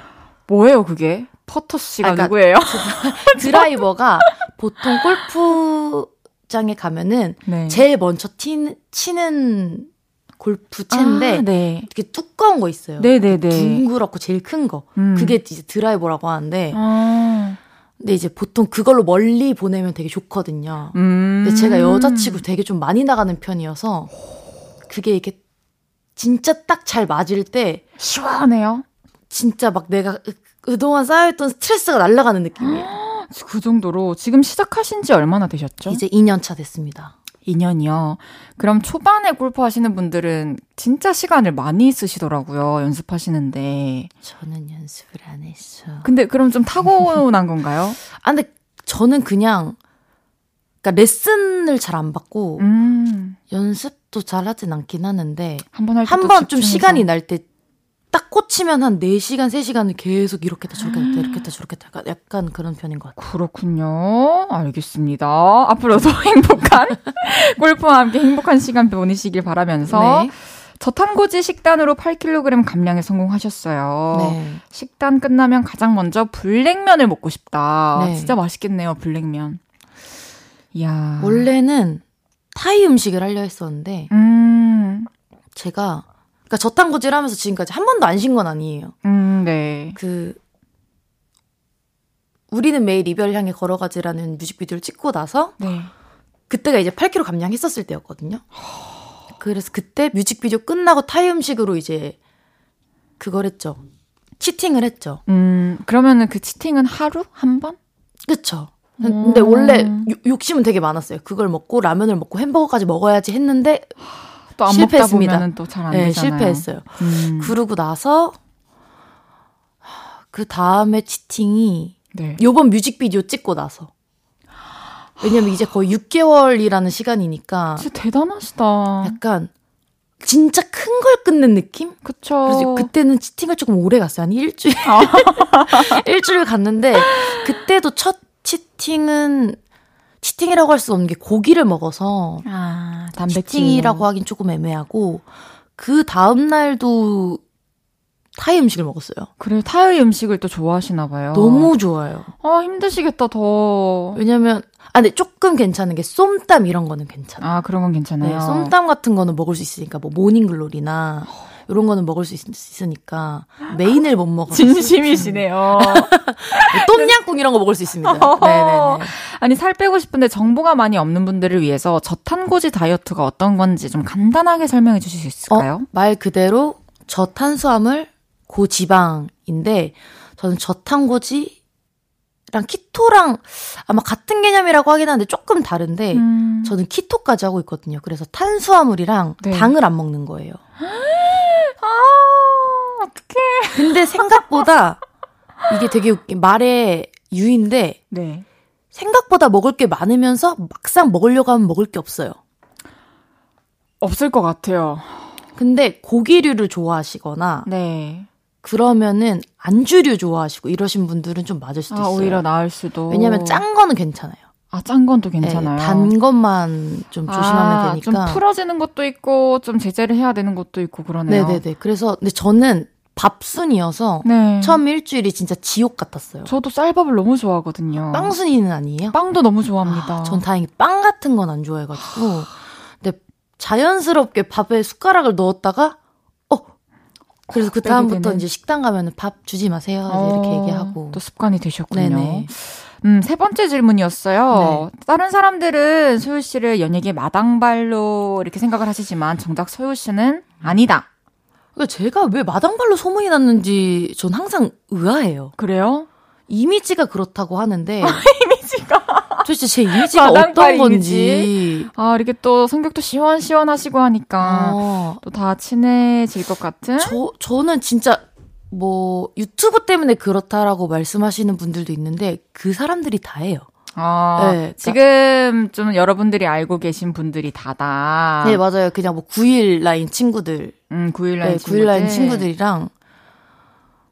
뭐예요, 그게? 퍼터 씨가 아, 그러니까 누구예요? <laughs> 드라이버가 보통 골프장에 가면은 네. 제일 먼저 티, 치는 골프 채인데 아, 네. 이렇게 두꺼운 거 있어요. 네네네. 둥그랗고 제일 큰 거. 음. 그게 이제 드라이버라고 하는데. 아. 근데 이제 보통 그걸로 멀리 보내면 되게 좋거든요. 음. 근데 제가 여자치고 되게 좀 많이 나가는 편이어서 그게 이게 진짜 딱 잘 맞을 때 시원해요. 진짜 막 내가 그동안 쌓여있던 스트레스가 날아가는 느낌이에요. <gasps> 그 정도로 지금 시작하신 지 얼마나 되셨죠? 이제 2년 차 됐습니다. 2년이요. 그럼 초반에 골프 하시는 분들은 진짜 시간을 많이 쓰시더라고요. 연습하시는데. 저는 연습을 안 했어. 근데 그럼 좀 타고난 건가요? <laughs> 아, 근데 저는 그냥, 그러니까 레슨을 잘 안 받고, 음. 연습도 잘 하진 않긴 하는데, 한 번 할 때 한번 좀 시간이 날 때 딱 꽂히면 한 4시간, 3시간을 계속 이렇게 다 저렇게 다 이렇게 다 저렇게 다 약간 그런 편인 것 같아요. 그렇군요. 알겠습니다. 앞으로도 <laughs> 행복한 <laughs> 골프와 함께 행복한 시간 보내시길 바라면서 네. 저탄고지 식단으로 8kg 감량에 성공하셨어요. 네. 식단 끝나면 가장 먼저 블랙면을 먹고 싶다. 네. 진짜 맛있겠네요, 블랙면. 야. 원래는 타이 음식을 하려 했었는데 음. 제가 그러니까 저탄고지를 하면서 지금까지 한 번도 안 쉰 건 아니에요. 음, 네. 그 우리는 매일 이별 향해 걸어가지라는 뮤직비디오를 찍고 나서 네. 그때가 이제 8kg 감량했었을 때였거든요. 그래서 그때 뮤직비디오 끝나고 타이 음식으로 이제 그걸 했죠. 치팅을 했죠. 음, 그러면은 그 치팅은 하루 한 번? 그쵸. 근데 원래 욕심은 되게 많았어요. 그걸 먹고 라면을 먹고 햄버거까지 먹어야지 했는데 또 안 실패했습니다. 또잘 안 네, 되잖아요. 실패했어요. 음. 그러고 나서 그 다음에 치팅이 네. 요번 뮤직비디오 찍고 나서 왜냐면 이제 거의 6개월이라는 시간이니까 진짜 대단하시다. 약간 진짜 큰걸 끊는 느낌? 그쵸. 그래서 그때는 치팅을 조금 오래 갔어요. 한 일주일. 아. <laughs> 일주일 갔는데, 그때도 첫 치팅은 치팅이라고 할 수 없는 게 고기를 먹어서 아, 단백질. 치팅이라고 하긴 조금 애매하고 그 다음 날도 타이 음식을 먹었어요. 그래 타이 음식을 또 좋아하시나 봐요. 너무 좋아요. 아 힘드시겠다 더. 왜냐면 아 근데 조금 괜찮은 게 쏨땀 이런 거는 괜찮아요. 아 그런 건 괜찮아요. 네, 쏨땀 같은 거는 먹을 수 있으니까 뭐 모닝글로리나 이런 거는 먹을 수 있, 으니까 메인을 못 먹어. 진심이시네요. 똠양꿍 이런 거 먹을 수 있습니다. 네네네. 아니 살 빼고 싶은데 정보가 많이 없는 분들을 위해서 저탄고지 다이어트가 어떤 건지 좀 간단하게 설명해 주실 수 있을까요? 어, 말 그대로 저탄수화물 고지방인데 저는 저탄고지 랑 키토랑 아마 같은 개념이라고 하긴 하는데 조금 다른데 음. 저는 키토까지 하고 있거든요. 그래서 탄수화물이랑 네. 당을 안 먹는 거예요. <gasps> 아, 어떡해. 근데 생각보다 이게 되게 웃긴 말의 유인데 네. 생각보다 먹을 게 많으면서 막상 먹으려고 하면 먹을 게 없어요. 없을 것 같아요. 근데 고기류를 좋아하시거나 네. 그러면은 안주류 좋아하시고 이러신 분들은 좀 맞을 수도 아, 있어요. 오히려 나을 수도. 왜냐면 짠 거는 괜찮아요. 아, 짠 건 또 괜찮아요. 네, 단 것만 좀 조심하면 아, 되니까. 좀 풀어지는 것도 있고, 좀 제재를 해야 되는 것도 있고, 그러네요. 네네네. 그래서, 근데 저는 밥순이어서 네. 처음 일주일이 진짜 지옥 같았어요. 저도 쌀밥을 너무 좋아하거든요. 빵순이는 아니에요? 빵도 너무 좋아합니다. 아, 전 다행히 빵 같은 건 안 좋아해가지고. 근데 자연스럽게 밥에 숟가락을 넣었다가, 어! 그래서 그 다음부터 이제 식당 가면은 밥 주지 마세요. 이렇게 어, 얘기하고. 또 습관이 되셨군요. 네네. 음, 세 번째 질문이었어요. 네. 다른 사람들은 소유 씨를 연예계 마당발로 이렇게 생각을 하시지만 정작 소유 씨는 아니다. 그러니까 제가 왜 마당발로 소문이 났는지 전 항상 의아해요. 그래요? 이미지가 그렇다고 하는데 <laughs> 이미지가 도대체 제 이미지가 어떤 건지 아 이렇게 또 성격도 시원시원하시고 하니까 어. 또다 친해질 것 같은 저 저는 진짜 뭐 유튜브 때문에 그렇다라고 말씀하시는 분들도 있는데 그 사람들이 다예요. 아, 네, 그러니까, 지금 좀 여러분들이 알고 계신 분들이 다다. 네, 맞아요. 그냥 뭐 91 라인 친구들. 음, 91 라인 네, 친구들. 91 라인 친구들이랑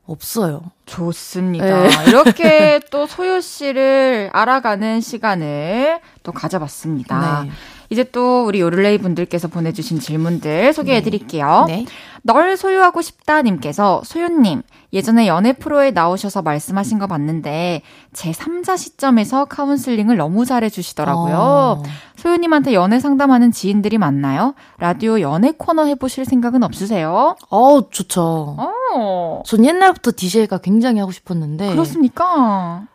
없어요. 좋습니다. 네. <laughs> 이렇게 또 소유 씨를 알아가는 시간을 또 가져봤습니다. 네. 이제 또 우리 요를레이 분들께서 보내주신 질문들 소개해 드릴게요. 네. 네. 널 소유하고 싶다님께서 소유님, 예전에 연애 프로에 나오셔서 말씀하신 거 봤는데, 제 3자 시점에서 카운슬링을 너무 잘해주시더라고요. 어. 소유님한테 연애 상담하는 지인들이 많나요? 라디오 연애 코너 해보실 생각은 없으세요? 어, 좋죠. 어. 전 옛날부터 DJ가 굉장히 하고 싶었는데. 그렇습니까?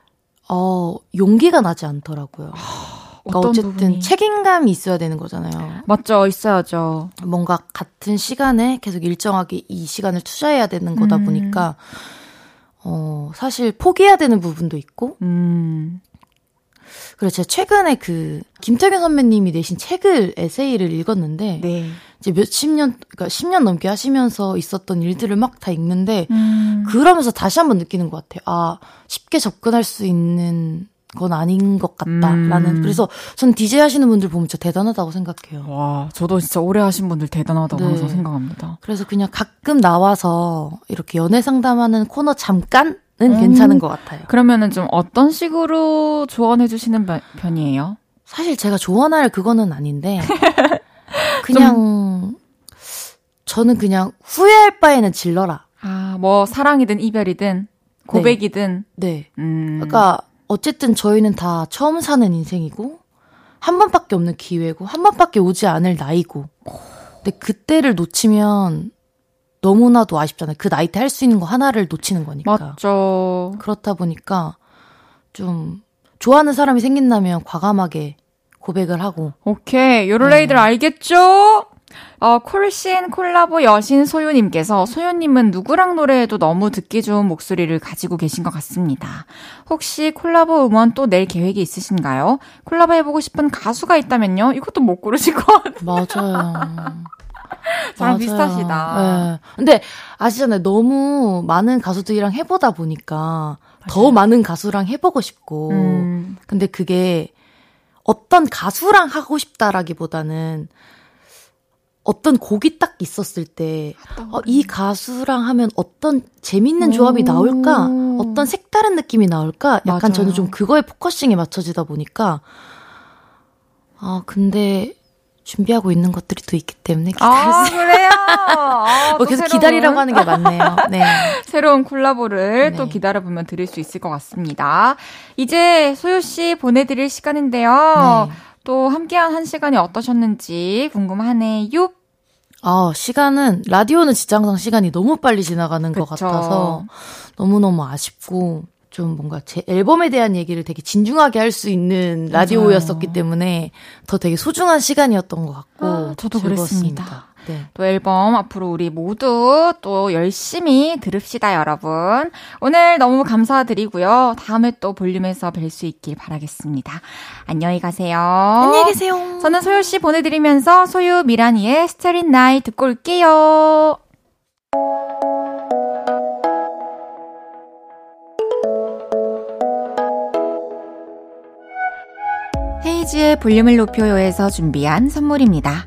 어, 용기가 나지 않더라고요. 그러니까 어쨌든 부분이? 책임감이 있어야 되는 거잖아요. 맞죠, 있어야죠. 뭔가 같은 시간에 계속 일정하게 이 시간을 투자해야 되는 거다 음. 보니까 어 사실 포기해야 되는 부분도 있고. 음. 그래서 제가 최근에 그 김태균 선배님이 내신 책을 에세이를 읽었는데 네. 이제 몇십 년 그러니까 10년 넘게 하시면서 있었던 일들을 막 다 읽는데 음. 그러면서 다시 한번 느끼는 것 같아요. 아 쉽게 접근할 수 있는 건 아닌 것 같다라는 음. 그래서 전 DJ 하시는 분들 보면 진짜 대단하다고 생각해요. 와, 저도 진짜 오래 하신 분들 대단하다고 네. 항상 생각합니다. 그래서 그냥 가끔 나와서 이렇게 연애 상담하는 코너 잠깐은 음. 괜찮은 것 같아요. 그러면은 좀 어떤 식으로 조언해 주시는 편이에요? 사실 제가 조언할 그거는 아닌데 <laughs> 그냥 저는 그냥 후회할 바에는 질러라. 아, 뭐 사랑이든 이별이든 고백이든. 네. 네. 음. 그러니까 어쨌든 저희는 다 처음 사는 인생이고 한 번밖에 없는 기회고 한 번밖에 오지 않을 나이고 근데 그때를 놓치면 너무나도 아쉽잖아요. 그 나이 때 할 수 있는 거 하나를 놓치는 거니까. 맞죠. 그렇다 보니까 좀 좋아하는 사람이 생긴다면 과감하게 고백을 하고. 오케이. 요럴레이들 네. 알겠죠? 어, 콜신 콜라보 여신 소유님께서 소유님은 누구랑 노래해도 너무 듣기 좋은 목소리를 가지고 계신 것 같습니다. 혹시 콜라보 음원 또 낼 계획이 있으신가요? 콜라보 해보고 싶은 가수가 있다면요? 이것도 못 고르실 것 같아요. 맞아요. <laughs> 저랑 비슷하시다. 네. 근데 아시잖아요. 너무 많은 가수들이랑 해보다 보니까 맞아요. 더 많은 가수랑 해보고 싶고. 음. 근데 그게 어떤 가수랑 하고 싶다라기보다는 어떤 곡이 딱 있었을 때, 어, 이 가수랑 하면 어떤 재밌는 조합이 나올까? 어떤 색다른 느낌이 나올까? 약간 맞아요. 저는 좀 그거에 focusing이 맞춰지다 보니까, 아, 근데 준비하고 있는 것들이 또 있기 때문에 기다리세요. 아, 그래요? <laughs> 아, 뭐 계속 새로운... 기다리라고 하는 게 맞네요. 네. <laughs> 새로운 콜라보를 네. 또 기다려보면 들을 수 있을 것 같습니다. 이제 소유씨 보내드릴 시간인데요. 네. 또 함께한 한 시간이 어떠셨는지 궁금하네요. 아, 시간은, 라디오는 진짜 항상 시간이 너무 빨리 지나가는 그쵸. 것 같아서 너무너무 아쉽고, 좀 뭔가 제 앨범에 대한 얘기를 되게 진중하게 할 수 있는 라디오였었기 때문에 더 되게 소중한 시간이었던 것 같고, 아, 저도 즐거웠습니다. 그랬습니다. 네. 또 앨범 앞으로 우리 모두 또 열심히 들읍시다, 여러분. 오늘 너무 감사드리고요. 다음에 또 볼륨에서 뵐 수 있길 바라겠습니다. 안녕히 가세요. 안녕히 계세요. 저는 소유 씨 보내드리면서 소유 미라니의 스테린 나이 듣고 올게요. 헤이즈의 볼륨을 높여요에서 준비한 선물입니다.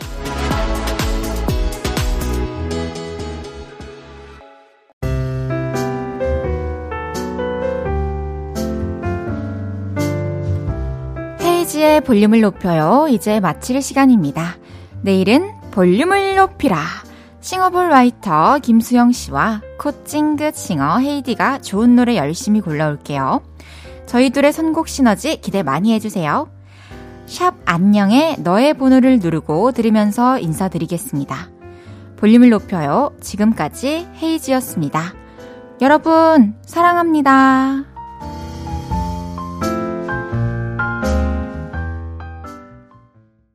홈이지의 볼륨을 높여요. 이제 마칠 시간입니다. 내일은 볼륨을 높이라. 싱어볼 라이터 김수영 씨와 코찡긋 싱어 헤이디가 좋은 노래 열심히 골라올게요. 저희들의 선곡 시너지 기대 많이 해주세요. 샵 안녕에 너의 번호를 누르고 들으면서 인사드리겠습니다. 볼륨을 높여요. 지금까지 헤이지였습니다. 여러분, 사랑합니다.